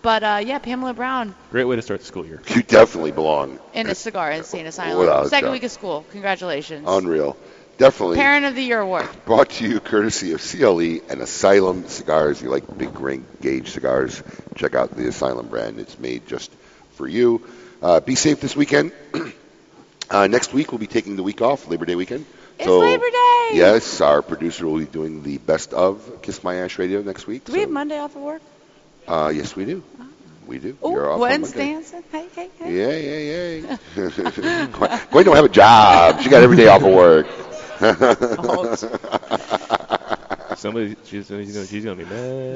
But uh, yeah, Pamela Brown Great way to start the school year. You definitely belong. in a cigar insane asylum. Without a Second doubt. week of school. Congratulations. Unreal. Definitely. Parent of the Year award. Brought to you courtesy of CLE and Asylum Cigars. You like big ring gauge cigars? Check out the Asylum brand. It's made just for you. Uh, be safe this weekend. <clears throat> uh, next week we'll be taking the week off, Labor Day weekend. It's Labor Day. Yes, our producer will be doing the best of Kiss My Ash Radio next week. Do we have Monday off of work? Uh, yes, we do. We do. You're Oh, off on Gwen's Monday. dancing. Hey, hey, hey. Yeah, yeah, yeah. <laughs> Gwen don't have a job. She got every day off of work. Somebody, she's, you know, she's gonna be mad.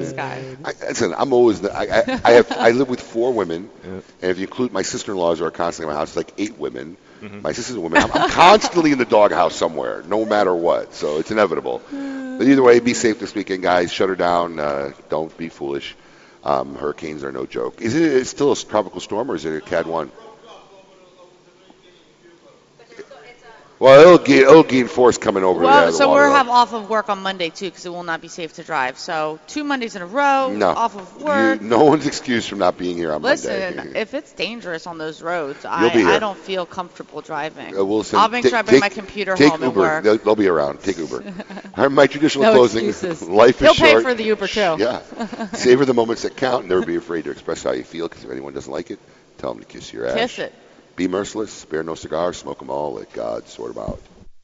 I, listen, I'm always. The, I, I, I have. I live with four women, and if you include my sister-in-laws who are constantly in my house, it's like eight women. Mhm. My sister's a woman. I'm, I'm constantly in the doghouse somewhere, no matter what. So it's inevitable. But either way, be safe this weekend, guys. Shut her down. Uh, don't be foolish. Um, hurricanes are no joke. Is it it's still a tropical storm or is it a Cat one? Well, it'll gain, it'll gain force coming over. Well, so we'll have off of work on Monday too, because it will not be safe to drive. So two Mondays in a row, no. off of work. You, no one's excused from not being here on Listen, Monday. Listen, if it's dangerous on those roads, I. I don't feel comfortable driving. Uh, we'll send, I'll make sure I bring take- my computer take home Uber. and work. They'll, they'll be around. Take Uber. <laughs> My traditional No closing. excuses. <laughs> Life He'll is pay for the Uber too. Yeah. Savor the moments that count. Never be afraid to express how you feel. Because if anyone doesn't like it, tell them to kiss your ass. Kiss it. Be merciless. Spare no cigars. Smoke them all. Let God sort them out.